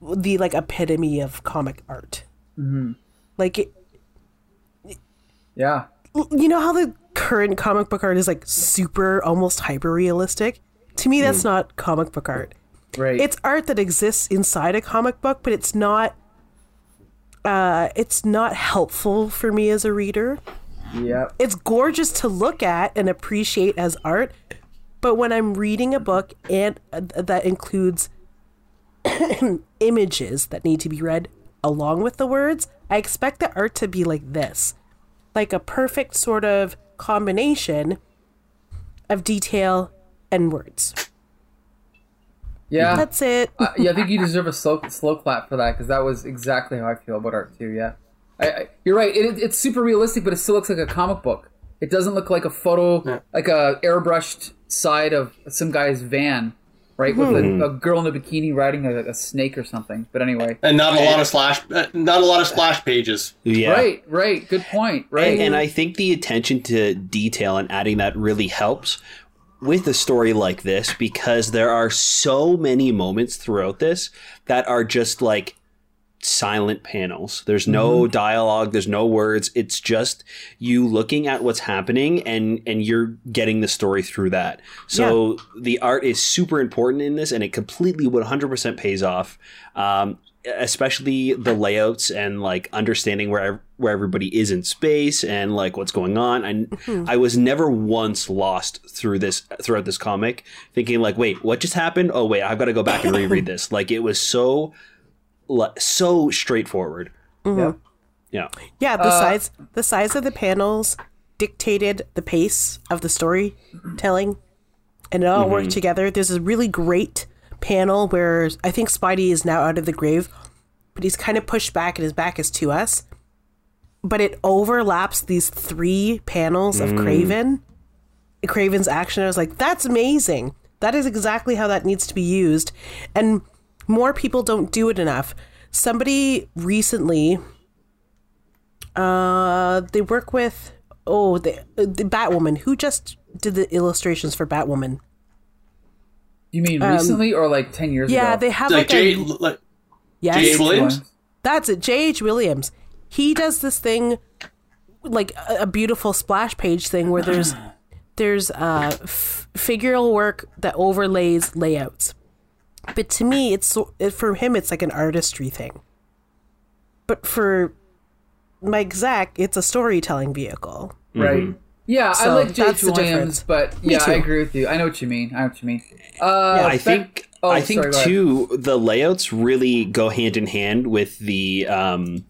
the like epitome of comic art. Like, it,
Yeah.
you know how the current comic book art is like super, almost hyper realistic. To me, that's not comic book art.
Right.
It's art that exists inside a comic book, but it's not. Uh, it's not helpful for me as a reader.
yeah.
It's gorgeous to look at and appreciate as art, but when I'm reading a book and uh, that includes images that need to be read along with the words, I expect the art to be like this. Like a perfect sort of combination of detail and words.
Yeah.
That's it.
Uh, yeah, I think you deserve a slow, slow clap for that because that was exactly how I feel about art too. Yeah, I, I, you're right. It, it's super realistic, but it still looks like a comic book. It doesn't look like a photo, like a airbrushed side of some guy's van, right? With a, a girl in a bikini riding a, a snake or something. But anyway,
and not a lot of slash, uh, not a lot of splash pages.
Yeah.
right, right, good point. Right,
And, and I think the attention to detail and adding that really helps with a story like this because there are so many moments throughout this that are just like silent panels. There's no dialogue, there's no words. It's just you looking at what's happening and and you're getting the story through that. So the art is super important in this and it completely 100% pays off. Um especially the layouts and like understanding where where everybody is in space and like what's going on. I I was never once lost through this throughout this comic, thinking like, wait, what just happened? Oh wait, I've got to go back and reread this. Like it was so so straightforward. Mm-hmm.
yeah.
Yeah,
Yeah, the uh, size the size of the panels dictated the pace of the storytelling, and it all worked mm-hmm. together. There's a really great panel where I think Spidey is now out of the grave, but he's kind of pushed back and his back is to us. But it overlaps these three panels of mm. Kraven. Kraven's action. I was like, that's amazing. That is exactly how that needs to be used. And more people don't do it enough. Somebody recently uh, they work with oh the the Batwoman who just did the illustrations for Batwoman.
You mean recently or like ten years
Um, Yeah,
ago?
they have
Like
like, a
J, like
yes,
J.H. Williams.
that's it. J H Williams. He does this thing like a, a beautiful splash page thing where there's there's uh f- figural work that overlays layouts. But to me, it's so, it, for him, it's like an artistry thing. But for Mike Zeck, it's a storytelling vehicle.
Right. Yeah, I like
that's
J.H. Williams,
difference.
but yeah, I agree with you. I know what you mean. I know what you mean. Uh,
I
back-
think
oh,
I think
sorry,
too the layouts really go hand in hand with the um,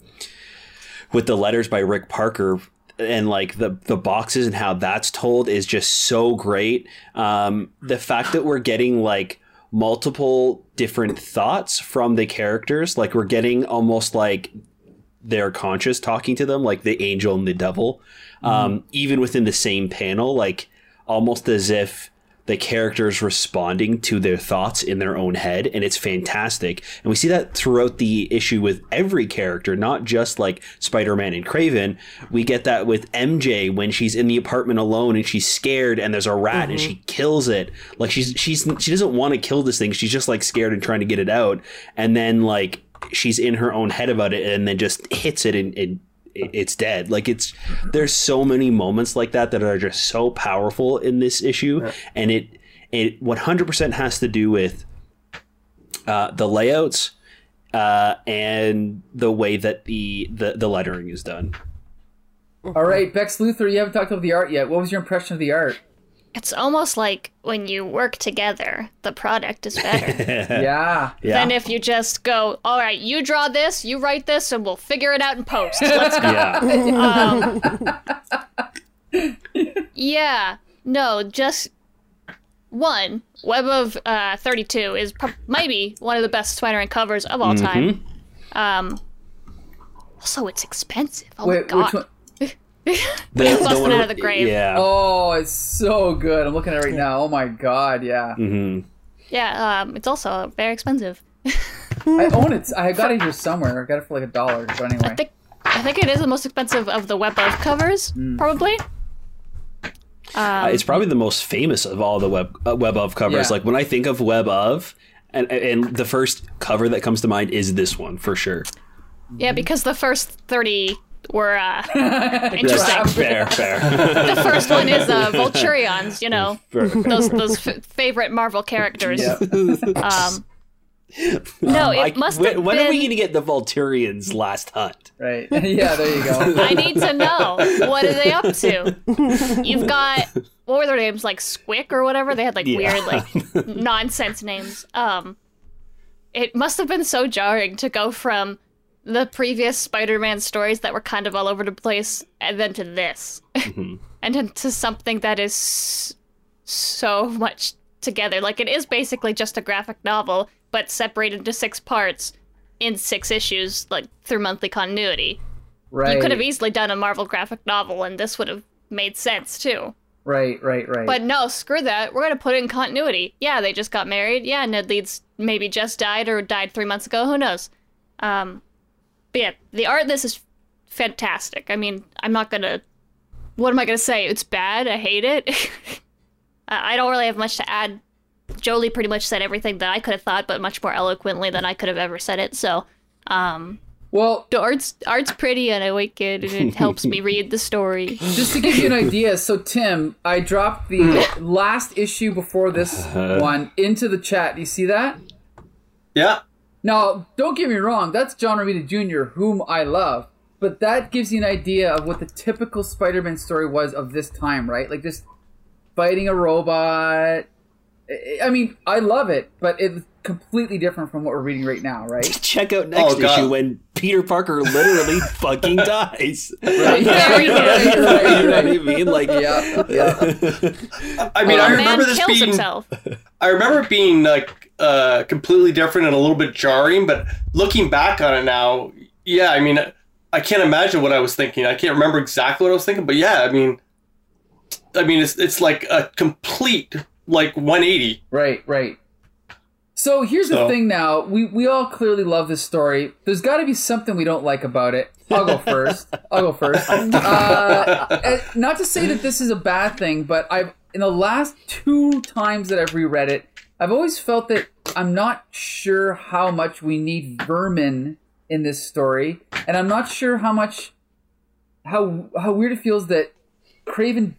with the letters by Rick Parker and like the the boxes and how that's told is just so great. Um, the fact that we're getting like multiple different thoughts from the characters, like we're getting almost like they're conscious talking to them, like the angel and the devil, um, even within the same panel, like almost as if the characters responding to their thoughts in their own head and it's fantastic. And we see that throughout the issue with every character not just like spider-man and kraven. We get that with mj when she's in the apartment alone and she's scared and there's a rat and mm-hmm. she kills it. Like she's she's she doesn't want to kill this thing. She's just like scared and trying to get it out. And then like she's in her own head about it and then just hits it and, and it's dead. Like it's there's so many moments like that that are just so powerful in this issue, and it it 100% has to do with uh, the layouts uh, and the way that the, the the lettering is done.
All right, Bex Luthor, you haven't talked about the art yet. What was your impression of the art?
It's almost like when you work together, the product is better
Yeah.
Yeah,
than if you just go, all right, you draw this, you write this, and we'll figure it out in post. Let's go.
yeah,
Yeah, no, just one. Web of uh, 32 is pro- maybe one of the best Spider-Man covers of all time. Um, also, it's expensive. Oh
Wait,
my
which
god.
one?
the,
Busting out of the grave.
Yeah,
Oh, it's so good. I'm looking at it right now. Oh my god, yeah.
Mhm.
Yeah, um, it's also very expensive.
I own it. I got it here somewhere. I got it for like a dollar. But anyway.
I think I think it is the most expensive of the Web of covers, probably.
Uh, it's probably the most famous of all the web uh, web of covers.
Yeah.
Like when I think of web of, and and the first cover that comes to mind is this one for sure.
Yeah, because the first 30 were uh,
That's
interesting.
fair, fair.
the first one is uh, Vulturions, you know,
fair.
those those f- favorite Marvel characters.
Yeah.
Um, no, it
I-
must
when,
have
when
been.
are we going to get the Vulturions last hunt?
Right. yeah, there you go.
I need to know what are they up to. You've got what were their names like Squick or whatever? They had like
Yeah.
weird like nonsense names. Um, it must have been so jarring to go from the previous Spider-Man stories that were kind of all over the place, and then to this, and then to something that is so much together. Like it is basically just a graphic novel, but separated into six parts in six issues, like through monthly continuity.
Right.
You could have easily done a Marvel graphic novel, and this would have made sense too.
Right, right, right.
But no, screw that. We're gonna put it in continuity. Yeah, they just got married. Yeah, Ned Leeds maybe just died or died three months ago. Who knows? Um, but yeah, the art in this is fantastic. I mean, I'm not gonna. What am I gonna say? It's bad. I hate it. I I don't really have much to add. Jolie pretty much said everything that I could have thought, but much more eloquently than I could have ever said it. So, um,
well,
the art's art's pretty, and I like it, and it helps me read the story.
just to give you an idea, so Tim, I dropped the last issue before this one into the chat. Do you see that?
Yeah.
Now, don't get me wrong, that's John Romita Jr., whom I love. But that gives you an idea of what the typical Spider Man story was of this time, right? Like just fighting a robot. I- I mean, I love it, but it's completely different from what we're reading right now, right?
Check out next
Oh,
issue when Peter Parker literally fucking dies.
Right,
Very good.
right,
you know what I mean? Like,
Yeah, yeah.
I mean, I remember this being.
himself.
I remember being like uh, completely different and a little bit jarring, but looking back on it now, yeah, I mean, I can't imagine what I was thinking. I can't remember exactly what I was thinking, but yeah, I mean, I mean, it's it's like a complete like 180.
Right, right. So here's the thing now. We we all clearly love this story. There's got to be something we don't like about it. I'll go first. I'll go first. Uh, not to say that this is a bad thing, but I've in the last two times that I've reread it, I've always felt that I'm not sure how much we need vermin in this story, and I'm not sure how much how how weird it feels that Kraven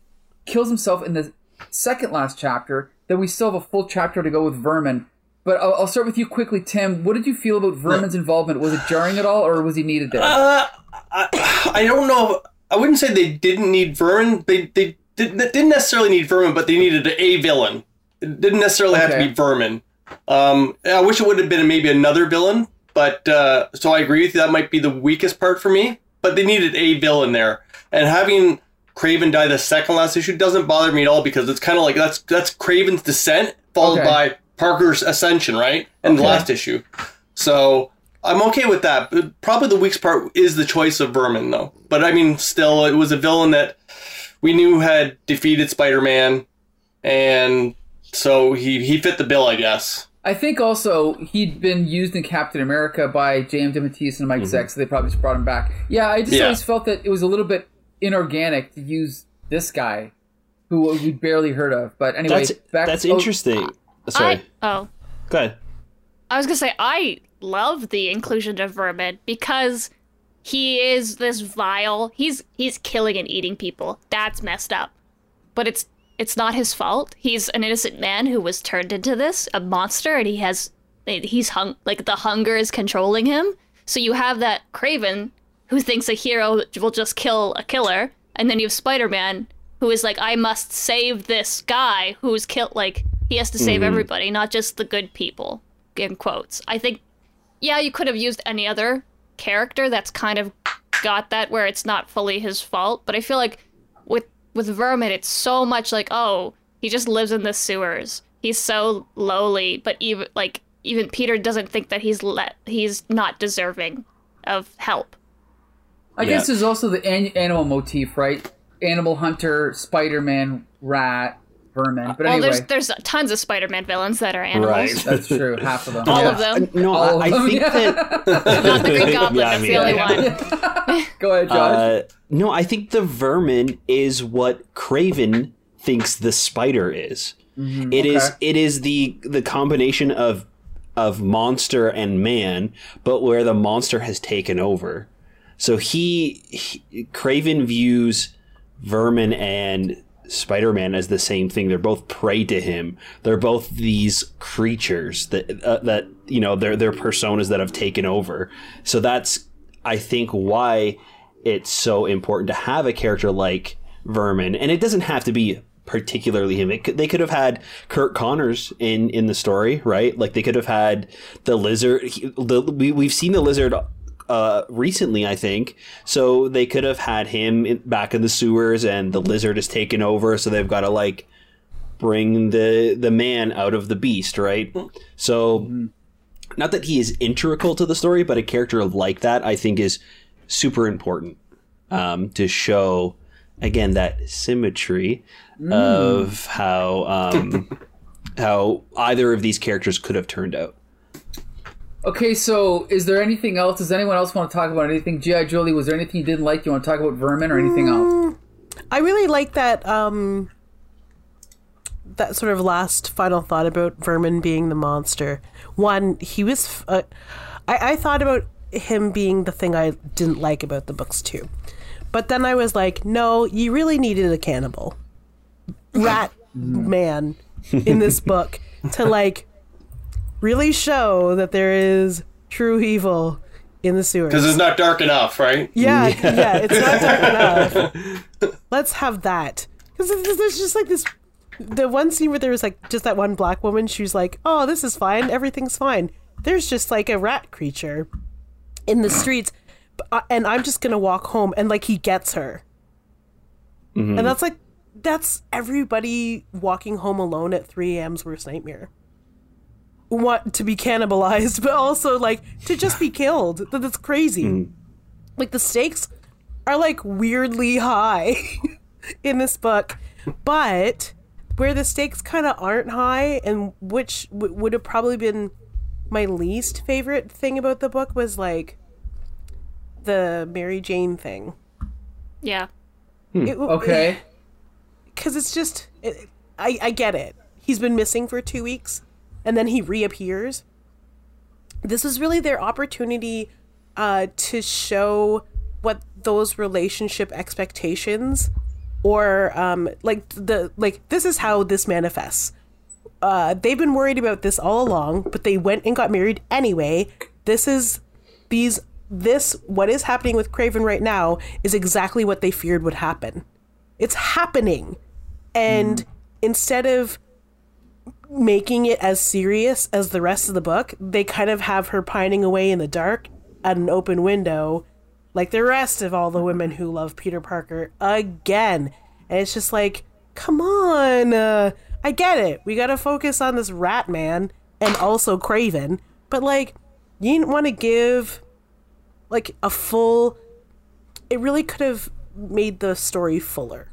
kills himself in the second last chapter. That we still have a full chapter to go with Vermin. But I'll, I'll start with you quickly, Tim. What did you feel about Vermin's involvement? Was it jarring at all, or was he needed there?
Uh, I, I don't know. I wouldn't say they didn't need Vermin. They they didn't, they didn't necessarily need Vermin, but they needed a villain. It didn't necessarily have to be Vermin. Um, I wish it would have been maybe another villain, but uh, so I agree with you. That might be the weakest part for me. But they needed a villain there, and having Kraven die the second last issue doesn't bother me at all because it's kind of like that's that's Kraven's descent followed
Okay.
by Parker's ascension, right? In the last issue. So I'm okay with that. But Probably the weakest part is the choice of Vermin, though. But I mean, still, it was a villain that we knew had defeated Spider-Man, and so he he fit the bill, I guess.
I think also he'd been used in Captain America by James DeMatteis and Mike mm-hmm. Zeck, so they probably just brought him back. Yeah, I just
Yeah.
always felt that it was a little bit inorganic to use this guy, who we barely heard of. But anyway,
That's
back
that's
oh,
interesting. Sorry,
I oh.
go ahead.
I was gonna say I love the inclusion of Vermin because he is this vile. He's he's killing and eating people. That's messed up. But it's it's not his fault. He's an innocent man who was turned into this a monster, and he has he's hung like the hunger is controlling him. So you have that Kraven who thinks a hero will just kill a killer, and then you have Spider Man who is like, I must save this guy who's killed. Like he has to save mm-hmm. everybody, not just the good people. In quotes, I think yeah, you could have used any other character that's kind of got that where it's not fully his fault. But I feel like with with Vermin, it's so much like, oh, he just lives in the sewers. He's so lowly, but even like even Peter doesn't think that he's let he's not deserving of help.
I
Yeah.
guess there's also the an- animal motif, right? Animal hunter, Spider-Man, rat, vermin. But
Well,
anyway,
there's there's tons of Spider-Man villains that are animals.
Right.
that's true. Half of them.
All
Yeah.
of them.
No,
All
I,
of
I
them,
think
yeah.
that
Not the Green Goblin.
Yeah, I
that's
mean,
the only
yeah.
one.
Go ahead, Josh.
Uh, no, I think the vermin is what Kraven thinks the spider is. It is
okay.
it is the the combination of of monster and man, but where the monster has taken over. So he, he Kraven views vermin and Spider-Man as the same thing. They're both prey to him. They're both these creatures that uh, that you know they're they're personas that have taken over. So that's I think why it's so important to have a character like Vermin, and it doesn't have to be particularly him. It they could have had Curt Connors in in the story, right? Like they could have had the lizard. he- The, we we've seen the lizard uh, recently, I think. So they could have had him in, back in the sewers, and the lizard is taken over. So they've got to like bring the the man out of the beast, right? So not that he is integral to the story, but a character like that I think is super important um, to show again that symmetry of how um, how either of these characters could have turned out.
Okay, so is there anything else? Does anyone else want to talk about anything? G.I. Jolie, was there anything you didn't like? You want to talk about Vermin or anything else?
I really like that um that sort of last final thought about Vermin being the monster. One, he was f- uh, I I thought about him being the thing I didn't like about the books too. But then I was like, no, you really needed a cannibal. Rat man in this book to like really show that there is true evil in the sewers.
Because it's not dark enough, right?
Yeah, yeah, it's not dark enough. Let's have that. Because there's just like this. The one scene where there was like just that one black woman, she's like, "Oh, this is fine. Everything's fine." There's just like a rat creature in the streets, uh, and I'm just gonna walk home, and like he gets her, and that's like that's everybody walking home alone at 3 a.m.'s worst nightmare. Want to be cannibalized, but also like to just be killed. That's crazy. Hmm. Like the stakes are like weirdly high in this book. But where the stakes kind of aren't high and which w- would have probably been my least favorite thing about the book was like the mary jane thing.
Yeah. Hmm.
It-
Okay.
because it's just it, I, I get it. He's been missing for two weeks and then he reappears. This is really their opportunity uh, to show what those relationship expectations or um, like the like this is how this manifests. Uh, they've been worried about this all along but they went and got married anyway. This is these this what is happening with kraven right now is exactly what they feared would happen. It's happening. And instead of making it as serious as the rest of the book they kind of have her pining away in the dark at an open window like the rest of all the women who love peter parker again and it's just like come on uh, i get it we gotta focus on this rat man and also kraven but like you didn't want to give like a full it really could have made the story fuller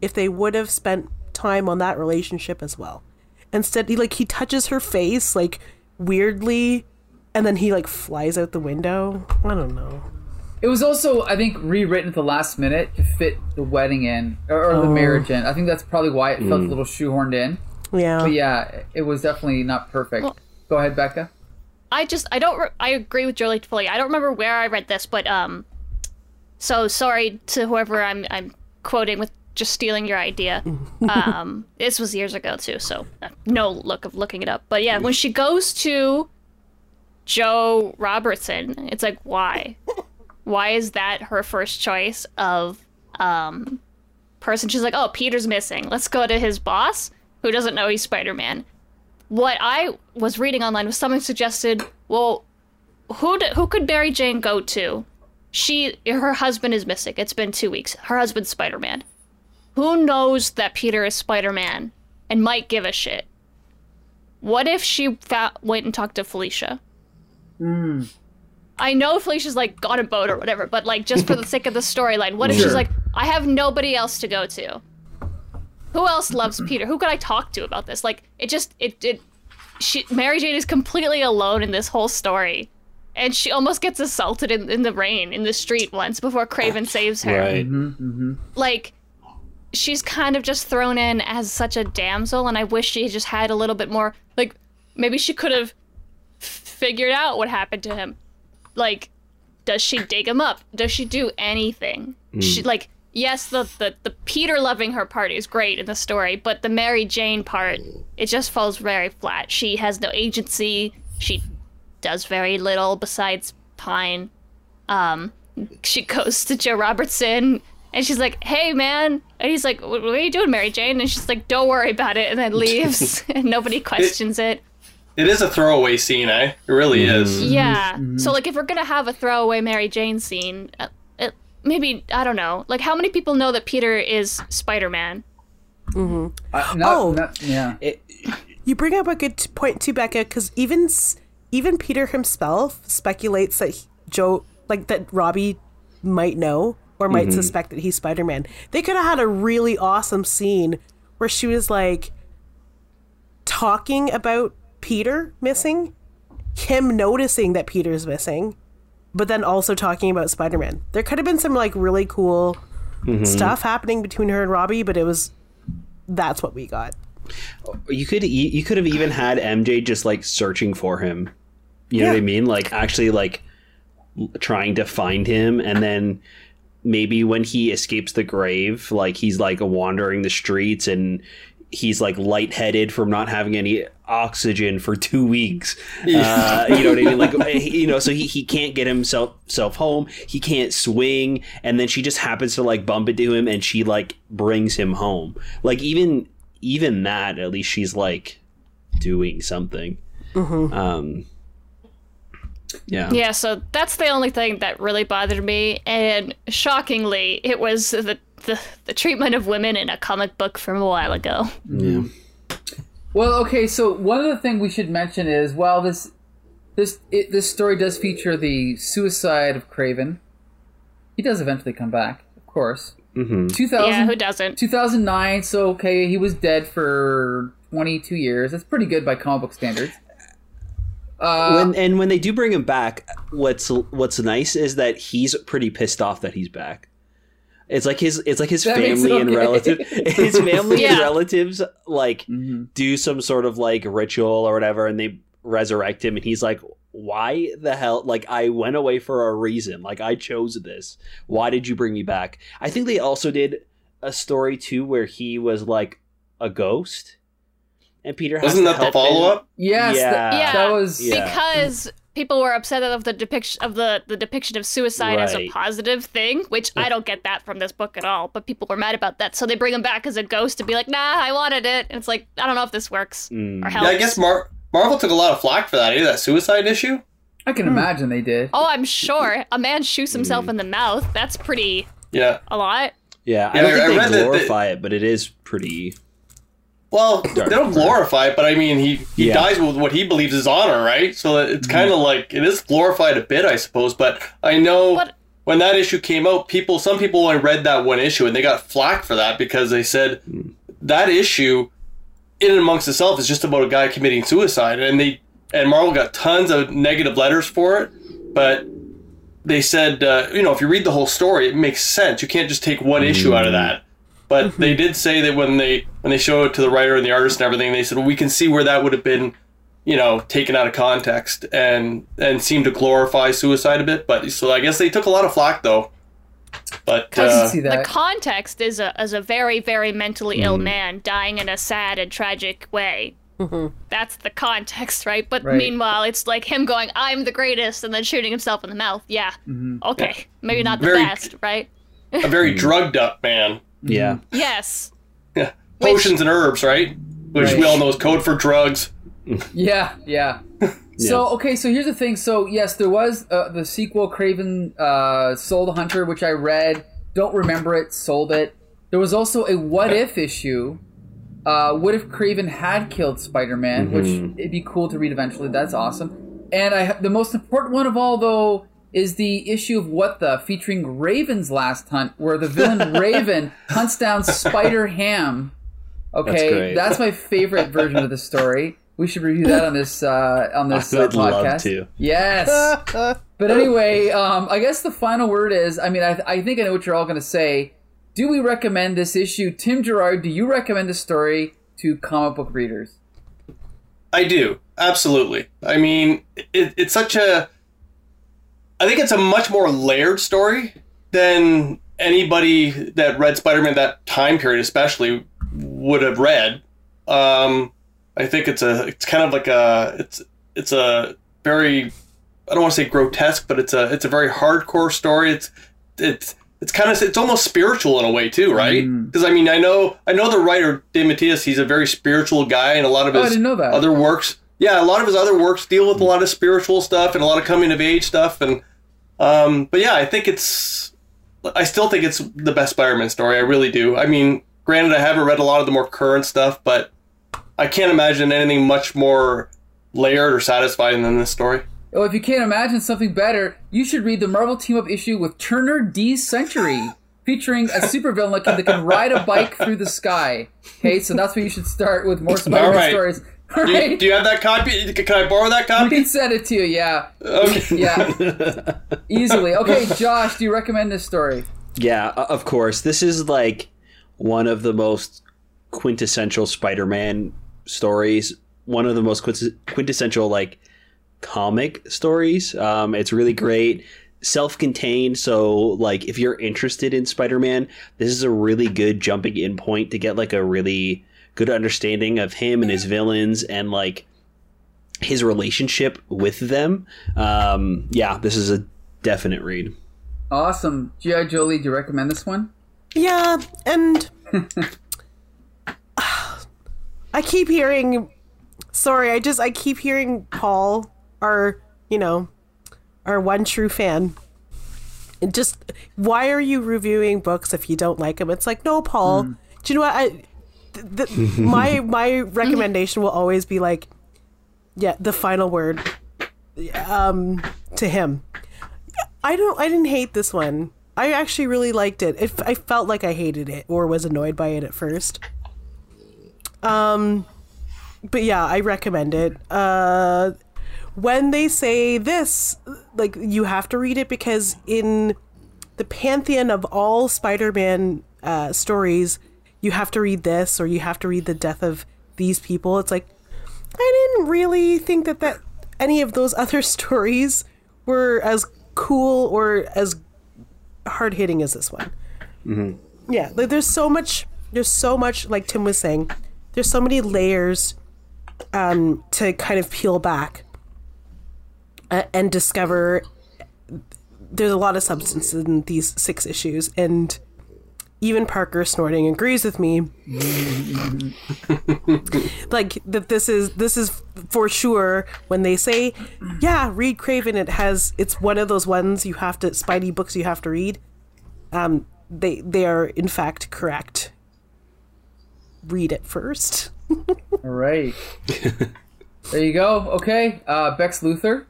if they would have spent time on that relationship as well. Instead, he like he touches her face like weirdly, and then he like flies out the window. I don't know.
It was also, I think, rewritten at the last minute to fit the wedding in or, or the marriage in. I think that's probably why it felt a little shoehorned in.
Yeah.
But yeah, it was definitely not perfect.
Well-
Go ahead, Becca.
I just I don't re- I agree with Jolie fully. I don't remember where I read this, but um, so sorry to whoever I'm I'm quoting with just stealing your idea. um, this was years ago too, so uh, no look of looking it up. But yeah, when she goes to Joe Robertson, it's like why, why is that her first choice of um person? She's like, oh, Peter's missing. Let's go to his boss, who doesn't know he's Spider Man what I was reading online was someone suggested, well, who who could Mary Jane go to? She her husband is missing. It's been two weeks. Her husband's Spider Man. Who knows that Peter is Spider Man and might give a shit? What if she fa- went and talked to Felicia? Hmm. I know Felicia's like got a boat or whatever, but like just for the sake of the storyline, what if she's like, I have nobody else to go to? Who else loves hmm. Peter? Who could I talk to about this? Like, it just it it. She Mary Jane is completely alone in this whole story, and she almost gets assaulted in, in the rain in the street once before Kraven saves her.
Right.
Like, she's kind of just thrown in as such a damsel, and I wish she just had a little bit more. Like, maybe she could have figured out what happened to him. Like, does she dig him up? Does she do anything? She like yes, the, the the Peter loving her part is great in the story, but the Mary Jane part it just falls very flat. She has no agency. She does very little besides pine. Um, she goes to Joe Robertson and she's like, "Hey, man," and he's like, "What what are you doing, Mary Jane?" And she's like, "Don't worry about it," and then leaves, and nobody questions it.
It is a throwaway scene, eh? It really is.
Yeah. So like, if we're gonna have a throwaway Mary Jane scene, uh, it, maybe I don't know. Like, how many people know that Peter is Spider Man?
Uh, not,
Oh.
not- yeah.
You bring up a good point too, Becca, because even even Peter himself speculates that he- Joe, like that Robbie, might know or might mm-hmm. suspect that he's Spider Man. They could have had a really awesome scene where she was like talking about Peter missing, him noticing that Peter's missing, but then also talking about Spider Man. There could have been some like really cool mm-hmm. stuff happening between her and Robbie, but it was that's what we got.
You could you could have even had MJ just like searching for him. You know what I mean? Like actually like trying to find him and then maybe when he escapes the grave, like he's like wandering the streets and he's like lightheaded from not having any oxygen for two weeks. Uh, you know what I mean? Like you know, so he, he can't get himself self home. He can't swing, and then she just happens to like bump into him, and she like brings him home. Like even even that, at least she's like doing something. Um, yeah.
Yeah. So that's the only thing that really bothered me, and shockingly, it was the the, the treatment of women in a comic book from a while ago.
yeah.
Well, okay. So one of the things we should mention is while this this it, this story does feature the suicide of Kraven, he does eventually come back, of course. Mm-hmm. 2000,
Yeah, who doesn't?
2009. So okay, he was dead for 22 years. That's pretty good by comic book standards. Uh,
when and when they do bring him back, what's what's nice is that he's pretty pissed off that he's back. It's like his it's like his
That makes it
family and relative his family and relatives like
Mm-hmm.
do some sort of like ritual or whatever and they resurrect him and he's like why the hell like I went away for a reason. Like I chose this. Why did you bring me back? I think they also did a story too where he was like a ghost and Peter has
Wasn't
to
that the
help him.
follow up?
yes,
Yeah.
that,
Yeah.
that was
Yeah.
because people were upset of the depiction of the, the depiction of suicide as a positive thing, which I don't get that from this book at all. But people were mad about that, so they bring him back as a ghost to be like, "Nah, I wanted it." And it's like, I don't know if this works
Mm.
or helps.
Yeah, I guess Mar- Marvel took a lot of flack for that, eh? That suicide issue.
I can imagine they did.
Oh, I'm sure a man shoots
Hmm.
himself in the mouth. That's pretty
Yeah.
a lot.
Yeah, I
Yeah,
don't
I
think
read
they
that
glorify it, but it is pretty.
Well, they don't glorify it, but I mean, he, he
Yeah.
dies with what he believes is honor, right? So it's kind of mm-hmm. like it is glorified a bit, I suppose. But I know
But-
when that issue came out, people, some people only read that one issue and they got flack for that because they said mm. that issue, in and amongst itself, is just about a guy committing suicide, and they and Marvel got tons of negative letters for it, but they said, uh, you know, if you read the whole story, it makes sense. You can't just take one issue out of mm. that. But mm-hmm. they did say that when they when they showed it to the writer and the artist and everything, they said, well, we can see where that would have been, you know, taken out of context and and seemed to glorify suicide a bit. But so I guess they took a lot of flack though. But
I
uh,
see
The context is a is a very very mentally ill mm-hmm. man dying in a sad and tragic way. Mm-hmm. That's the context, right? But
Right.
meanwhile, it's like him going, "I'm the greatest," and then shooting himself in the mouth. Yeah, okay, maybe not the
Very-
best, right?
a very drugged up man.
Yeah.
Yes,
Yeah. Potions and herbs, right? Which we all know is code for drugs.
Yeah, yeah. So okay, so here's the thing. So yes, there was uh, the sequel, Kraven uh, Soul the Hunter, which I read. Don't remember it. Sold it. There was also a What If issue. Uh, what if Kraven had killed Spider-Man? Which it'd be cool to read eventually. That's awesome. And I the most important one of all though is the issue of What the featuring Raven's Last Hunt, where the villain Raven hunts down Spider Ham. Okay,
great.
that's my favorite version of the story. We should review that on this uh, on this
I
uh,
would love
podcast.
to.
Yes. but anyway, um, I guess the final word is. I mean, I, I think I know what you're all going to say. Do we recommend this issue, Tim Gerard? Do you recommend this story to comic book readers?
I do absolutely. I mean, it, it's such a. I think it's a much more layered story than anybody that read Spider-Man that time period, especially, would have read. Um, I think it's a. It's kind of like a. It's it's a very. I don't want to say grotesque, but it's a it's a very hardcore story. It's it's it's kind of it's almost spiritual in a way too, right? Because I mean, I know I know the writer DeMatteis. He's a very spiritual guy, and a lot of
Oh,
his
that.
other works. Yeah, a lot of his other works deal with a lot of spiritual stuff and a lot of coming of age stuff. And um, but yeah, I think it's. I still think it's the best Spider-Man story. I really do. I mean, granted, I haven't read a lot of the more current stuff, but I can't imagine anything much more layered or satisfying than this story.
Oh, if you can't imagine something better, you should read the Marvel Team Up issue with Turner D Century, featuring a supervillain looking that can ride a bike through the sky. Okay, so that's where you should start with more Spider-Man
right.
stories. All
Do you, do you have that copy? Can I borrow that copy?
we
copy?
can send it to you. Yeah,
Okay.
yeah, easily. Okay, Josh, do you recommend this story?
Yeah, of course. This is like one of the most quintessential Spider-Man stories. One of the most quintessential like comic stories. Um, it's really great, self-contained. So like, if you're interested in Spider-Man, this is a really good jumping in point to get like a really good understanding of him and his villains and like his relationship with them. Um, yeah, this is a definite read.
Awesome, GI Jolie. Do you recommend this one?
Yeah, and I keep hearing. Sorry, I just I keep hearing Paul, our you know, our one true fan. And just why are you reviewing books if you don't like them? It's like no, Paul. Do you know what I? Th- th- my my recommendation will always be like, yeah, the final word, um, to him. I don't. I didn't hate this one. I actually really liked it. If I felt like I hated it or was annoyed by it at first. Um, but yeah, I recommend it. Uh, when they say this, like you have to read it because in the pantheon of all Spider-Man uh, stories, you have to read this or you have to read the death of these people. It's like I didn't really think that that any of those other stories were as cool or as hard hitting as this one. Yeah, like there's so much. There's so much. Like Tim was saying, there's so many layers um, to kind of peel back uh, and discover. There's a lot of substance in these six issues, and even Parker snorting agrees with me. like that this is this is for sure when they say yeah read kraven it has it's one of those ones you have to spidey books you have to read um they they are in fact correct read it first
All right. there you go. Okay, uh, Bex Luther.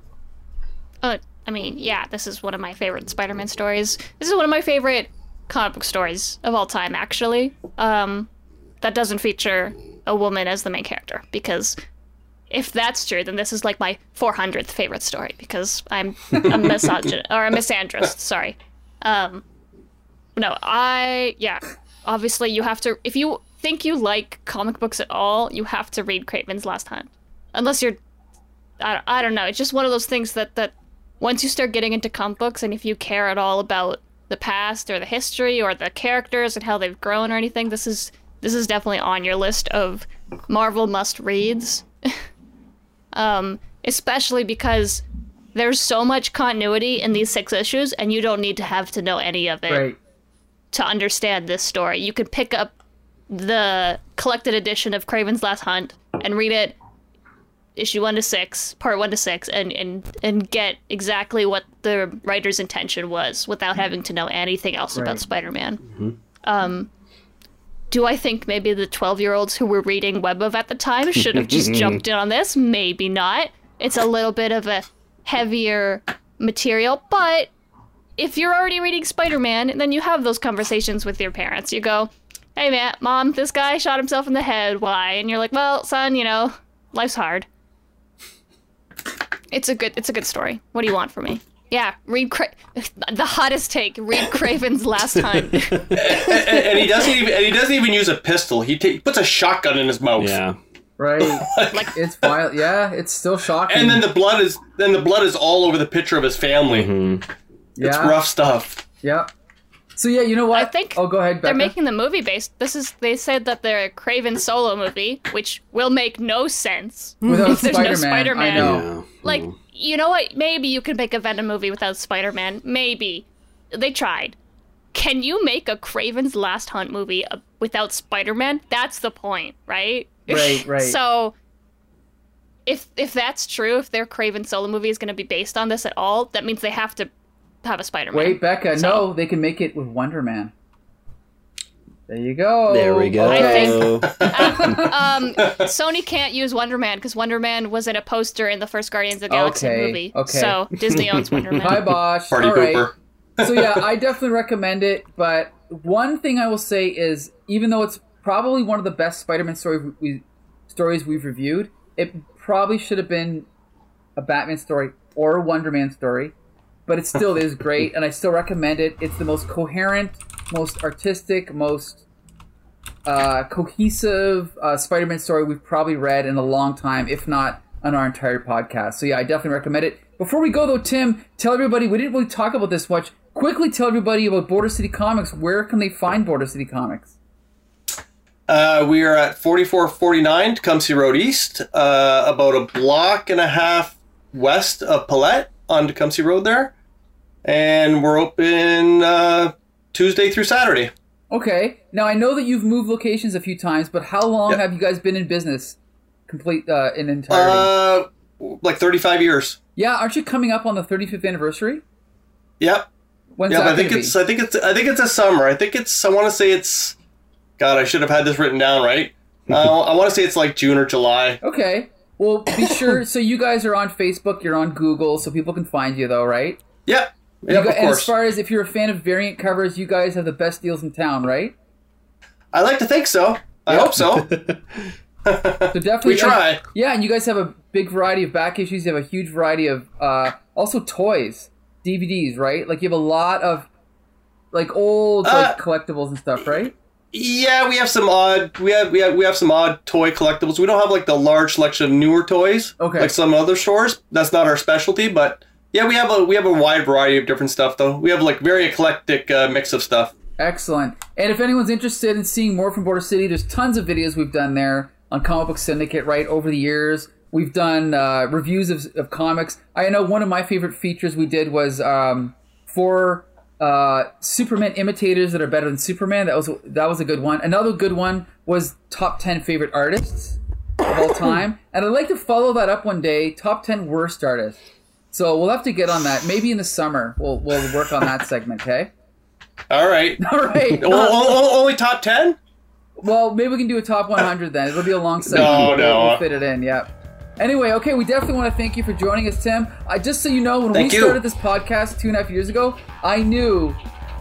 Uh, I mean, yeah, this is one of my favorite Spider-Man stories. This is one of my favorite comic book stories of all time, actually. Um, that doesn't feature a woman as the main character because if that's true, then this is like my 400th favorite story because I'm a misogynist or a misandrist. Sorry. Um, no, I yeah. Obviously, you have to if you think you like comic books at all, you have to read Kraven's Last Hunt, unless you're I, I don't know. It's just one of those things that that once you start getting into comic books and if you care at all about the past or the history or the characters and how they've grown or anything, this is this is definitely on your list of Marvel must reads. um, especially because there's so much continuity in these six issues, and you don't need to have to know any of it
Right.
to understand this story. You could pick up the collected edition of Kraven's Last Hunt and read it issue 1 to 6, part 1 to 6 and and and get exactly what the writer's intention was without having to know anything else
Right.
about Spider-Man. Um do I think maybe the 12-year-olds who were reading Web of at the time should have just jumped in on this? Maybe not. It's a little bit of a heavier material, but if you're already reading Spider-Man, then you have those conversations with your parents. You go, "Hey, man, mom, this guy shot himself in the head. Why?" And you're like, "Well, son, you know, life's hard." It's a good, it's a good story. What do you want from me? Yeah, read Cra- the hottest take. Read Kraven's Last time.
and, and he doesn't even and he doesn't even use a pistol. He, ta- he puts a shotgun in his mouth.
Yeah.
Right.
like,
it's violent. Yeah, it's still shocking.
And then the blood is then the blood is all over the picture of his family.
Mm-hmm.
It's
yeah.
rough stuff.
Yeah. So yeah, you know what?
I think
Oh, go ahead, Becca.
they're making the movie based. This is they said that they're a Kraven solo movie, which will make no sense
Without
if there's no
Spider-Man,
Spider-Man.
I know.
Yeah.
Like, you know what? Maybe you could make a Venom movie without Spider Man. Maybe. They tried. Can you make a Kraven's Last Hunt movie uh, without Spider Man? That's the point, right?
Right, right.
so, if if that's true, if their Kraven solo movie is going to be based on this at all, that means they have to have a Spider Man.
Wait, Becca.
So-
No, they can make it with Wonder Man. There you go.
There we go.
I
Okay.
um, Sony can't use Wonder Man because Wonder Man was in a poster in the first Guardians of the Galaxy
Okay,
movie.
okay.
So Disney owns Wonder Man.
Hi, Bosch.
Party
All right.
pooper.
so yeah, I definitely recommend it. But one thing I will say is, even though it's probably one of the best Spider-Man story we, stories we've reviewed, it probably should have been a Batman story or a Wonder Man story. But it still is great, and I still recommend it. It's the most coherent, most artistic, most uh, cohesive uh, Spider-Man story we've probably read in a long time, if not on our entire podcast. So yeah, I definitely recommend it. Before we go though, Tim, tell everybody we didn't really talk about this much. Quickly tell everybody about Border City Comics. Where can they find Border City Comics?
Uh, we are at 4449 Tecumseh Road East, uh, about a block and a half west of Palette on Tecumseh Road there. And we're open uh, Tuesday through Saturday.
Okay. Now I know that you've moved locations a few times, but how long
Yep.
have you guys been in business? Complete uh, in entirety.
Uh, like 35 years.
yeah, aren't you coming up on the 35th anniversary?
Yep.
When's
but I think it's
be?
I think it's I think it's a summer. I think it's I want to say it's God, I should have had this written down, right? uh, I want to say it's like June or July.
Okay. Well, be sure. so you guys are on Facebook, you're on Google, so people can find you, though, right?
Yep.
You
Yep,
gu-
of
and as far as if you're a fan of variant covers, you guys have the best deals in town, right?
I like to think so. I hope so.
So definitely,
We try.
yeah, and you guys have a big variety of back issues. You have a huge variety of uh, also toys, DVDs, right? Like you have a lot of like old like
Uh,
collectibles and stuff, right?
Yeah, we have some odd. We have we have we have some odd toy collectibles. We don't have like the large selection of newer toys,
Okay.
like some other stores. That's not our specialty, but yeah, we have a we have a wide variety of different stuff though. We have like very eclectic uh, mix of stuff.
Excellent. And if anyone's interested in seeing more from Border City, there's tons of videos we've done there on Comic Book Syndicate, right, over the years. We've done uh, reviews of, of comics. I know one of my favorite features we did was um, for uh, Superman imitators that are better than Superman. That was that was a good one. Another good one was top ten favorite artists of all time, and I'd like to follow that up one day. Top ten worst artists. So we'll have to get on that. Maybe in the summer we'll we'll work on that segment. Okay.
All right.
All right.
O- um, o- o- only top ten.
Well, maybe we can do a top 100 then. It'll be a long segment.
No,
We'll-
no.
We'll fit it in, Yep. Anyway, okay, we definitely want to thank you for joining us, Tim. I just so you know, when
Thank
we
you.
started this podcast two and a half years ago, I knew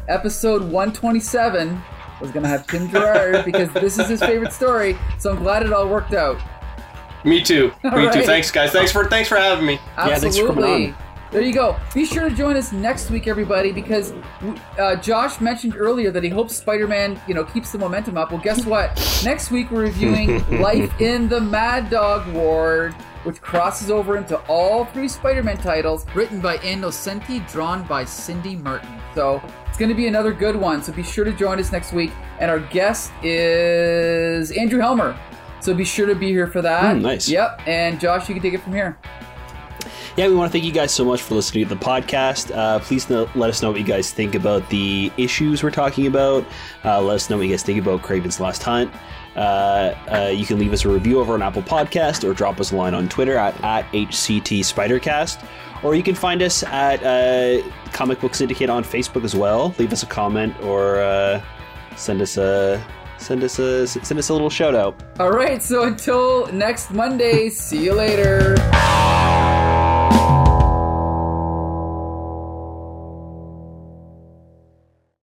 episode 127 was gonna have Tim Gerard because this is his favorite story. So I'm glad it all worked out.
Me too. Me
right.
too. Thanks, guys. Thanks for thanks for having me.
Yeah, thanks for coming
Absolutely.
on.
There you go. Be sure to join us next week, everybody, because uh, Josh mentioned earlier that he hopes Spider-Man, you know, keeps the momentum up. Well, guess what? next week we're reviewing Life in the Mad Dog Ward, which crosses over into all three Spider-Man titles, written by Ann Nocenti, drawn by Cindy Martin. So it's going to be another good one. So be sure to join us next week. And our guest is Andrew Helmer. So be sure to be here for that.
Mm, nice.
Yep. And Josh, you can take it from here.
Yeah, we want to thank you guys so much for listening to the podcast. Uh, please no, let us know what you guys think about the issues we're talking about. Uh, let us know what you guys think about Kraven's Last Hunt. Uh, uh, you can leave us a review over on Apple Podcast or drop us a line on Twitter at, at HCT Spidercast. Or you can find us at uh, Comic Book Syndicate on Facebook as well. Leave us a comment or uh, send us a send us a send us a little shout out.
All right, so until next Monday, see you later.